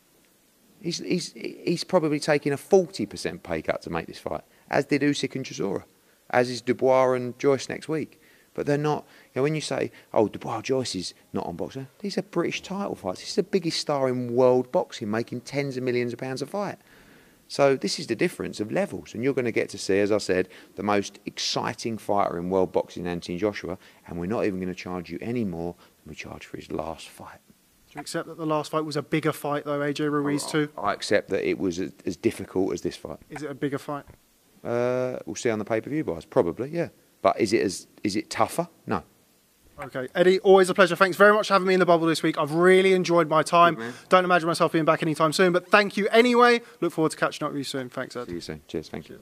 He's, he's, he's probably taking a 40% pay cut to make this fight, as did Usyk and Chisora, as is Dubois and Joyce next week. But they're not, you know, when you say, oh, Dubois Joyce is not on boxing, these are British title fights. This is the biggest star in world boxing, making tens of millions of pounds a fight. So this is the difference of levels, and you're going to get to see, as I said, the most exciting fighter in world boxing, Anthony Joshua, and we're not even going to charge you any more than we charge for his last fight. Do you accept that the last fight was a bigger fight, though, AJ Ruiz, too? I accept that it was as, as difficult as this fight. Is it a bigger fight? Uh, we'll see on the pay-per-view buys, probably, yeah. But is it as is it tougher? No. Okay, Eddie, always a pleasure. Thanks very much for having me in the bubble this week. I've really enjoyed my time. Don't imagine myself being back anytime soon, but thank you anyway. Look forward to catching up with you soon. Thanks, Ed. See you soon. Cheers. Thank you.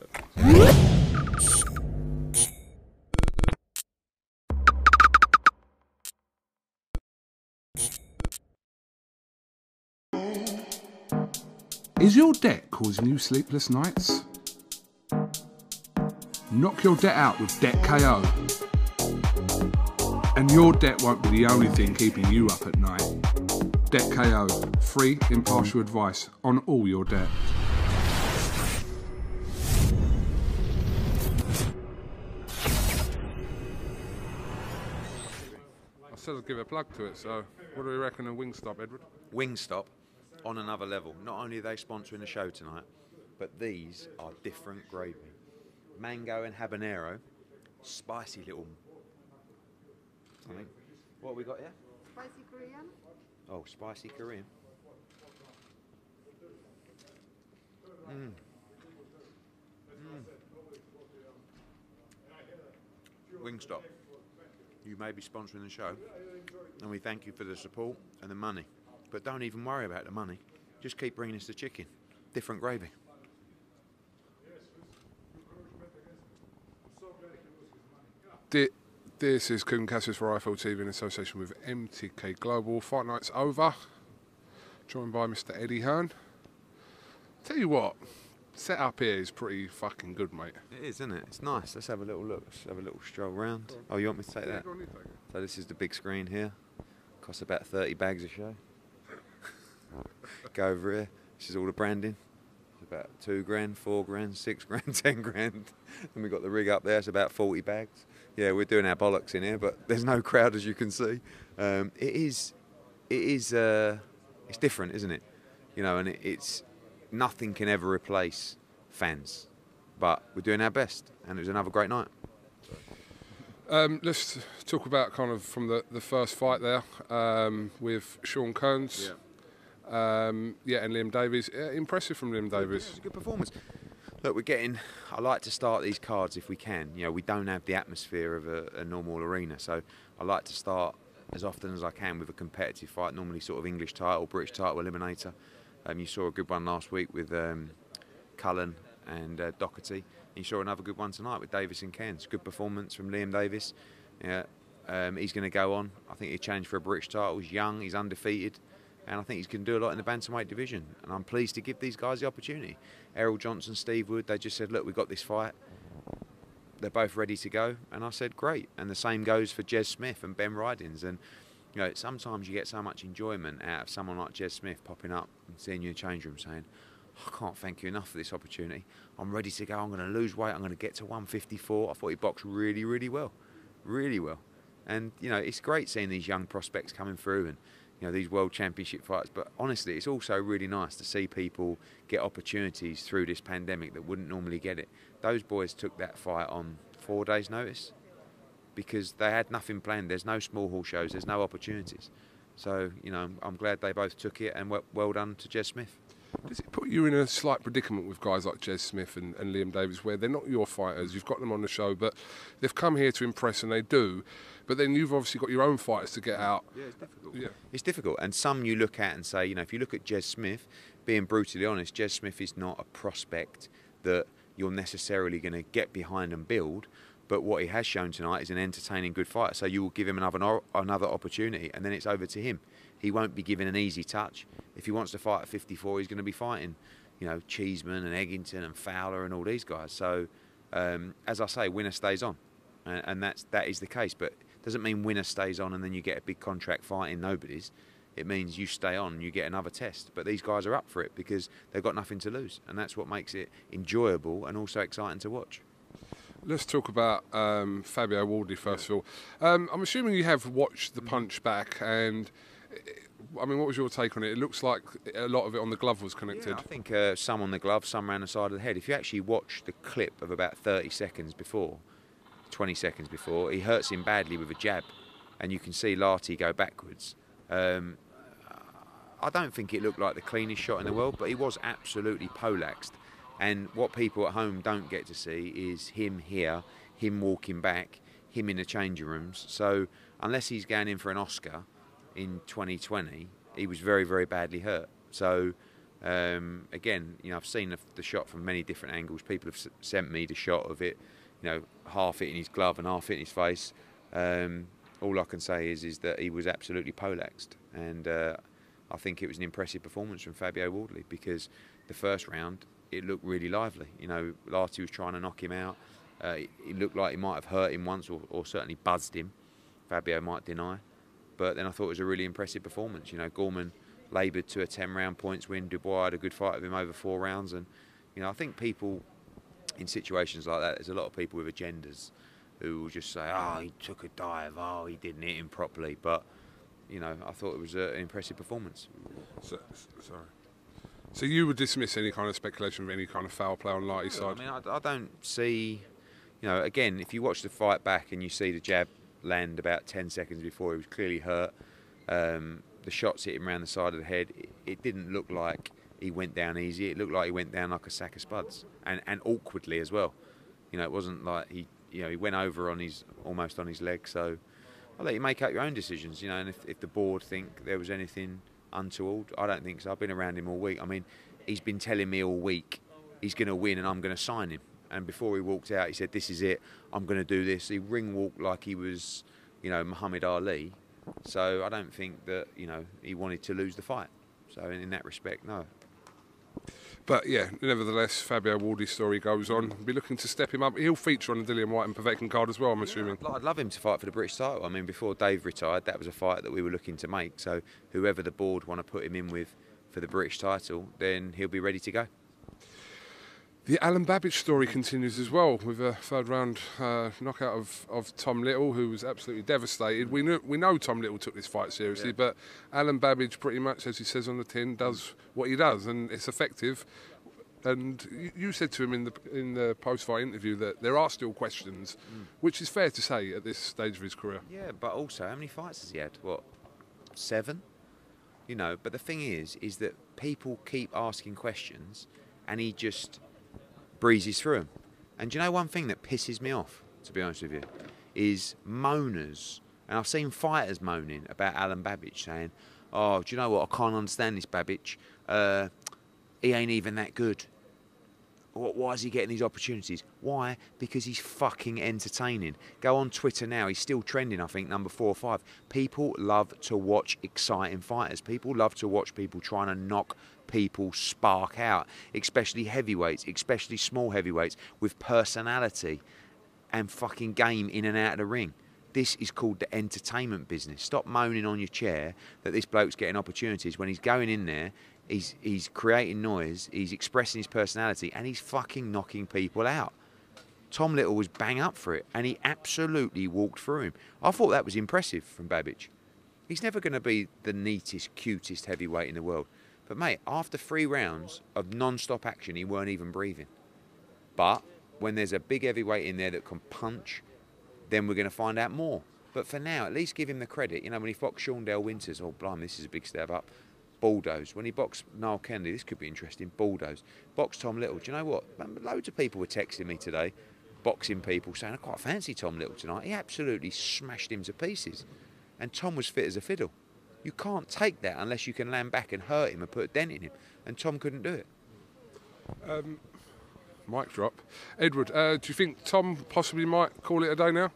Is your debt causing you sleepless nights? Knock your debt out with Debt KO. And your debt won't be the only thing keeping you up at night. Debt KO, free, impartial advice on all your debt. I said I'd give a plug to it, so what do we reckon of Wingstop, Edward? Wingstop on another level. Not only are they sponsoring the show tonight, but these are different gravy. Mango and habanero, spicy little. Something. What have we got here? spicy Korean. Oh, spicy Korean. Mm. Mm. Wingstop, you may be sponsoring the show, and we thank you for the support and the money. But don't even worry about the money. Just keep bringing us the chicken, different gravy. Thi- This is Kugan Cassius for IFL TV in association with MTK Global. Fight night's over. Joined by Mr. Eddie Hearn. Tell you what, set up here is pretty fucking good, mate. It is, isn't it? It's nice. Let's have a little look. Let's have a little stroll round. Oh, you want me to take that? go on, you take it. So this is the big screen here. Costs about 30 bags a show. [LAUGHS] Go over here. This is all the branding. About two grand, four grand, six grand, [LAUGHS] ten grand. Then we got the rig up there. It's about 40 bags. Yeah, we're doing our bollocks in here, but [LAUGHS] there's no crowd as you can see. Um, it is, it is, uh, it's different, isn't it? You know, and it, it's nothing can ever replace fans, but we're doing our best, and it was another great night. Um, let's talk about kind of from the, the first fight there um, with Sean Cairns. Yeah. Um, yeah, and Liam Davies. Yeah, impressive from Liam Davies. It was a good performance. Look, we're getting. I like to start these cards if we can. You know, we don't have the atmosphere of a, a normal arena, so I like to start as often as I can with a competitive fight. Normally, sort of English title, British title eliminator. Um, you saw a good one last week with um, Cullen and uh, Doherty. And you saw another good one tonight with Davies and Cairns. Good performance from Liam Davies. Yeah, um, he's going to go on. I think he challenged for a British title. He's young. He's undefeated. And I think he's going to do a lot in the bantamweight division. And I'm pleased to give these guys the opportunity. Errol Johnson, Steve Wood, they just said, look, we've got this fight. They're both ready to go. And I said, great. And the same goes for Jez Smith and Ben Ridings. And, you know, sometimes you get so much enjoyment out of someone like Jez Smith popping up and seeing you in the change room saying, I can't thank you enough for this opportunity. I'm ready to go. I'm going to lose weight. I'm going to get to 154. I thought he boxed really, really well. Really well. And, you know, it's great seeing these young prospects coming through and, you know, these world championship fights. But honestly, it's also really nice to see people get opportunities through this pandemic that wouldn't normally get it. Those boys took that fight on four days' notice because they had nothing planned. There's no small hall shows, there's no opportunities. So, you know, I'm glad they both took it and well, done to Jez Smith. Does it put you in a slight predicament with guys like Jez Smith and, and Liam Davies, where they're not your fighters? You've got them on the show, but they've come here to impress, and they do. But then you've obviously got your own fighters to get out. Yeah, it's difficult. Yeah. It's difficult. And some you look at and say, you know, if you look at Jez Smith, being brutally honest, Jez Smith is not a prospect that you're necessarily going to get behind and build. But what he has shown tonight is an entertaining, good fighter. So you will give him another another opportunity, and then it's over to him. He won't be given an easy touch. If he wants to fight at 54, he's going to be fighting, you know, Cheeseman and Eggington and Fowler and all these guys. So, um, as I say, winner stays on, and, and that's that is the case. But doesn't mean winner stays on and then you get a big contract fighting nobody's. It means you stay on you get another test. But these guys are up for it because they've got nothing to lose, and that's what makes it enjoyable and also exciting to watch. Let's talk about um, Fabio Wardley first of all. Um, I'm assuming you have watched the punch back, and I mean, what was your take on it? It looks like a lot of it on the glove was connected. Yeah, I think uh, some on the glove, some around the side of the head. If you actually watch the clip of about 30 seconds before, 20 seconds before, he hurts him badly with a jab, and you can see Lartey go backwards. Um, I don't think it looked like the cleanest shot in the world, but he was absolutely polaxed. And what people at home don't get to see is him here, him walking back, him in the changing rooms. So unless he's going in for an Oscar in 2020, he was very, very badly hurt. So um, again, you know, I've seen the, the shot from many different angles. People have sent me the shot of it, you know, half it in his glove and half it in his face. Um, all I can say is is that he was absolutely polaxed, and uh, I think it was an impressive performance from Fabio Wardley because the first round it looked really lively. You know, Lartey was trying to knock him out. Uh, it, it looked like he might have hurt him once or, or certainly buzzed him. Fabio might deny, but then I thought it was a really impressive performance. You know, Gorman laboured to a 10 round points win. Dubois had a good fight with him over four rounds, and you know, I think people in situations like that, there's a lot of people with agendas who will just say, "Oh, he took a dive. Oh, he didn't hit him properly." But you know, I thought it was a, an impressive performance. So, sorry. So you would dismiss any kind of speculation of any kind of foul play on I side? I mean, I, I don't see. You know, again, if you watch the fight back and you see the jab land about 10 seconds before he was clearly hurt, Um, the shots hit him around the side of the head. It, it didn't look like he went down easy. It looked like he went down like a sack of spuds, and and awkwardly as well. You know, it wasn't like he you know he went over on his almost on his leg. So I'll let you make up your own decisions. You know, and if, if the board think there was anything untoward, I don't think so. I've been around him all week. I mean, he's been telling me all week he's going to win and I'm going to sign him. And before he walked out, he said, "This is it. I'm going to do this." He ring walked like he was, you know, Muhammad Ali. So I don't think that you know he wanted to lose the fight. So in, in that respect, no. But yeah, nevertheless, Fabio Wardley's story goes on. Be looking to step him up. He'll feature on the Dillian Whyte and Povetkin card as well, I'm assuming. I'd love him to fight for the British title. I mean, before Dave retired, that was a fight that we were looking to make. So whoever the board want to put him in with for the British title, then he'll be ready to go. The Alen Babic story continues as well with a third round uh, knockout of, of Tom Little, who was absolutely devastated. We knew, we know Tom Little took this fight seriously, Yeah. but Alen Babic, pretty much as he says on the tin, does what he does, and it's effective. And you- said to him in the in the post fight interview that there are still questions, which is fair to say at this stage of his career. Yeah, but also, how many fights has he had? What, seven? You know, but the thing is, is that people keep asking questions, and he just breezes through them. And do you know one thing that pisses me off, to be honest with you, is moaners. And I've seen fighters moaning about Alen Babic saying, "Oh, do you know what? I can't understand this Babic. Uh, he ain't even that good. Wh- Why is he getting these opportunities? Why? Because he's fucking entertaining. Go on Twitter now. He's still trending, I think, number four or five. People love to watch exciting fighters. People love to watch people trying to knock people spark out, especially heavyweights, especially small heavyweights with personality and fucking game in and out of the ring. This is called the entertainment business. Stop moaning on your chair that this bloke's getting opportunities when he's going in there, he's he's creating noise, he's expressing his personality, and he's fucking knocking people out. Tom Little was bang up for it, and he absolutely walked through him. I thought that was impressive from Babic. He's never going to be the neatest, cutest heavyweight in the world. But mate, after three rounds of non-stop action, he weren't even breathing. But when there's a big heavyweight in there that can punch, then we're going to find out more. But for now, at least give him the credit. You know, when he boxed Shawndell Winters, oh, blimey, this is a big step up. Bulldoze. When he boxed Niall Kennedy, this could be interesting. Bulldoze. Boxed Tom Little. Do you know what? Loads of people were texting me today, boxing people, saying, I quite fancy Tom Little tonight. He absolutely smashed him to pieces. And Tom was fit as a fiddle. You can't take that unless you can land back and hurt him and put a dent in him. And Tom couldn't do it. Um, mic drop. Edward, uh, do you think Tom possibly might call it a day now?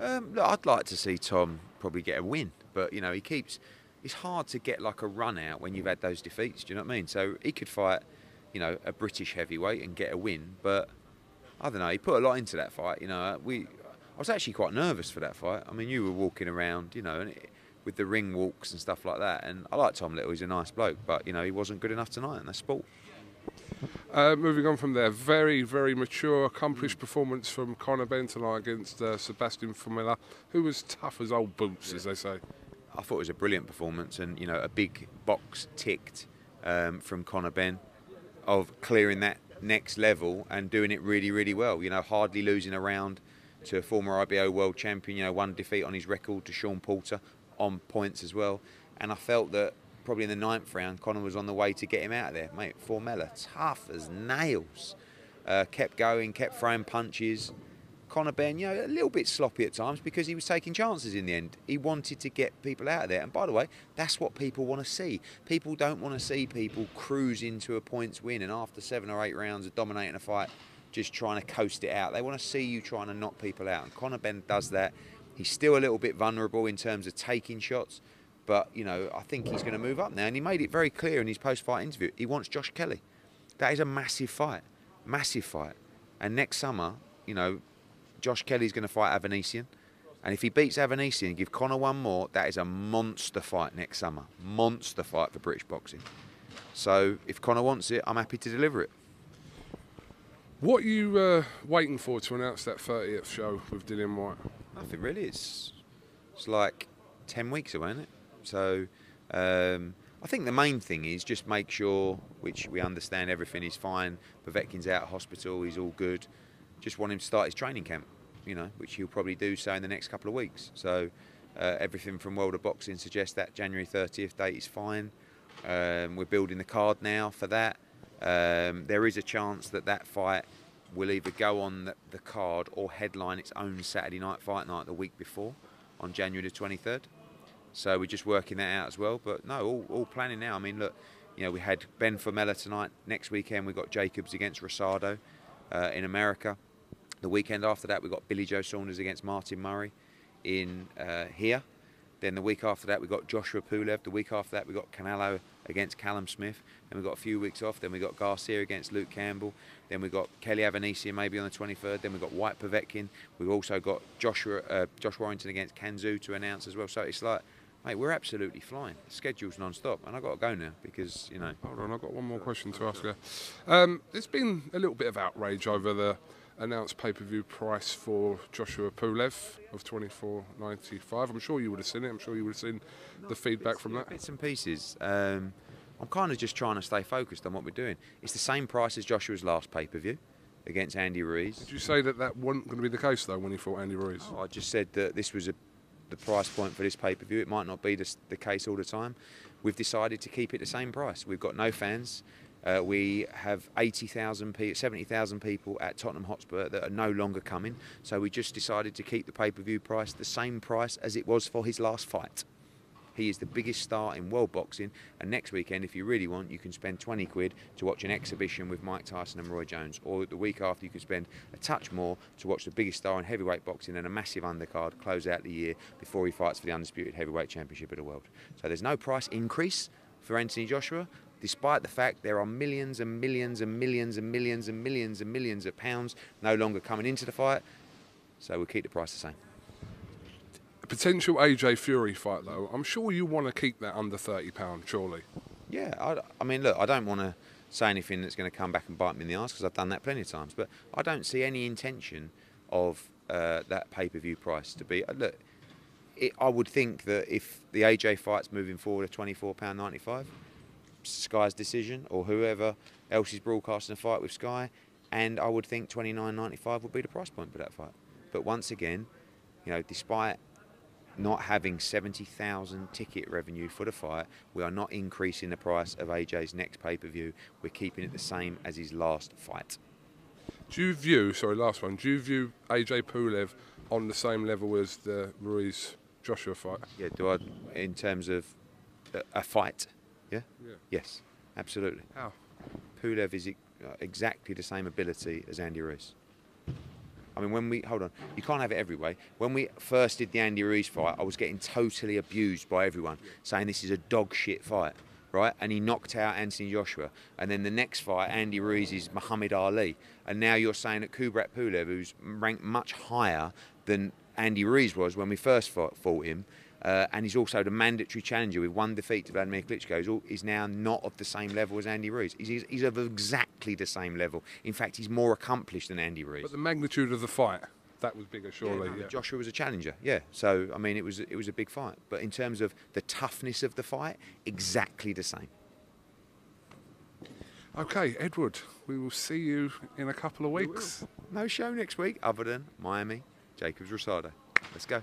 Um, look, I'd like to see Tom probably get a win, but you know he keeps. It's hard to get like a run out when you've had those defeats. Do you know what I mean? So he could fight, you know, a British heavyweight and get a win, but I don't know. He put a lot into that fight. You know, we. I was actually quite nervous for that fight. I mean, you were walking around, you know, and it, with the ring walks and stuff like that. And I like Tom Little. He's a nice bloke, but you know, he wasn't good enough tonight, and that's sport. Uh, moving on from there, very, very mature, accomplished performance from Conor Benn tonight against uh, Sebastian Formella, who was tough as old boots, as they say. I thought it was a brilliant performance, and you know, a big box ticked um, from Conor Benn of clearing that next level and doing it really, really well. You know, hardly losing a round to a former IBO world champion. You know, one defeat on his record to Sean Porter on points as well. And I felt that probably in the ninth round, Conor was on the way to get him out of there. Mate, Formella, tough as nails. Uh, kept going, kept throwing punches. Conor Benn, you know, a little bit sloppy at times because he was taking chances in the end. He wanted to get people out of there. And by the way, that's what people want to see. People don't want to see people cruise into a points win and after seven or eight rounds of dominating a fight, just trying to coast it out. They want to see you trying to knock people out. And Conor Benn does that. He's still a little bit vulnerable in terms of taking shots. But, you know, I think he's going to move up now. And he made it very clear in his post fight interview. He wants Josh Kelly. That is a massive fight. Massive fight. And next summer, you know, Josh Kelly's going to fight Avanesyan. And if he beats Avanesyan and give Conor one more, that is a monster fight next summer. Monster fight for British boxing. So if Conor wants it, I'm happy to deliver it. What are you uh, waiting for to announce that 30th show with Dillian Whyte? Nothing really. It's it's like ten weeks away, isn't it? So um, I think the main thing is just make sure, which we understand everything is fine. Povetkin's out of hospital, he's all good. Just want him to start his training camp, you know, which he'll probably do so in the next couple of weeks. So Uh, everything from World of Boxing suggests that January 30th date is fine. Um, we're building the card now for that. Um, there is a chance that that fight will either go on the, the card or headline its own Saturday night fight night the week before, on January the 23rd. So we're just working that out as well. But no, all, all planning now. I mean, look, you know, we had Benn Formella tonight. Next weekend we've got Jacobs against Rosado uh, in America. The weekend after that we've got Billy Joe Saunders against Martin Murray in uh, here. Then the week after that, we got Joshua Pulev. The week after that, we got Canelo against Callum Smith. Then we got a few weeks off. Then we got Garcia against Luke Campbell. Then we got Kelly Avanesyan maybe on the 23rd. Then we got Whyte Povetkin. We've also got Joshua uh, Josh Warrington against Can Xu to announce as well. So it's like, mate, we're absolutely flying. The schedule's non-stop, and I've got to go now because you know. Hold on, I've got one more question to ask you. Um, there's been a little bit of outrage over the announced pay-per-view price for Joshua Pulev of 24.95. I'm sure you would have seen it. I'm sure you would have seen the feedback from that. Bits and pieces. Um, I'm kind of just trying to stay focused on what we're doing. It's the same price as Joshua's last pay-per-view against Andy Ruiz. Did you say that that wasn't going to be the case though when he fought Andy Ruiz? I just said that this was a, the price point for this pay-per-view. It might not be the, the case all the time. We've decided to keep it the same price. We've got no fans. Uh, we have 80,000 people, 70,000 people at Tottenham Hotspur that are no longer coming. So we just decided to keep the pay-per-view price the same price as it was for his last fight. He is the biggest star in world boxing, and next weekend, if you really want, you can spend 20 quid to watch an exhibition with Mike Tyson and Roy Jones. Or the week after, you can spend a touch more to watch the biggest star in heavyweight boxing and a massive undercard close out the year before he fights for the undisputed heavyweight championship of the world. So there's no price increase for Anthony Joshua, despite the fact there are millions and millions and millions and millions and millions and millions of pounds no longer coming into the fight. So we'll keep the price the same. A potential AJ Fury fight though, I'm sure you want to keep that under £30, surely. Yeah, I, I mean, look, I don't want to say anything that's going to come back and bite me in the arse because I've done that plenty of times, but I don't see any intention of uh, that pay-per-view price to be. Uh, look, it, I would think that if the AJ fight's moving forward at £24.95, Sky's decision or whoever else is broadcasting a fight with Sky, and I would think £29.95 would be the price point for that fight. But once again, you know, despite not having 70,000 ticket revenue for the fight, we are not increasing the price of AJ's next pay per view. We're keeping it the same as his last fight. Do you view, sorry, last one, do you view AJ Pulev on the same level as the Ruiz Joshua fight? Yeah, do I, in terms of a fight? Yeah? Yeah. Yes, absolutely. How? Pulev is uh, exactly the same ability as Andy Ruiz. I mean, when we hold on, you can't have it every way. When we first did the Andy Ruiz fight, I was getting totally abused by everyone, saying this is a dog shit fight, right? And he knocked out Anthony Joshua. And then the next fight, Andy Ruiz is Muhammad Ali. And now you're saying that Kubrat Pulev, who's ranked much higher than Andy Ruiz was when we first fought, fought him, uh, and he's also the mandatory challenger with one defeat to Vladimir Klitschko. He's now not of the same level as Andy Ruiz. He's, he's, he's of exactly the same level. In fact, he's more accomplished than Andy Ruiz. But the magnitude of the fight, that was bigger, Yeah, surely. no, yeah. Joshua was a challenger, yeah. So I mean, it was it was a big fight. But in terms of the toughness of the fight, exactly the same. Okay, Edward, we will see you in a couple of weeks. No show next week, other than Miami, Jacobs Rosado. Let's go.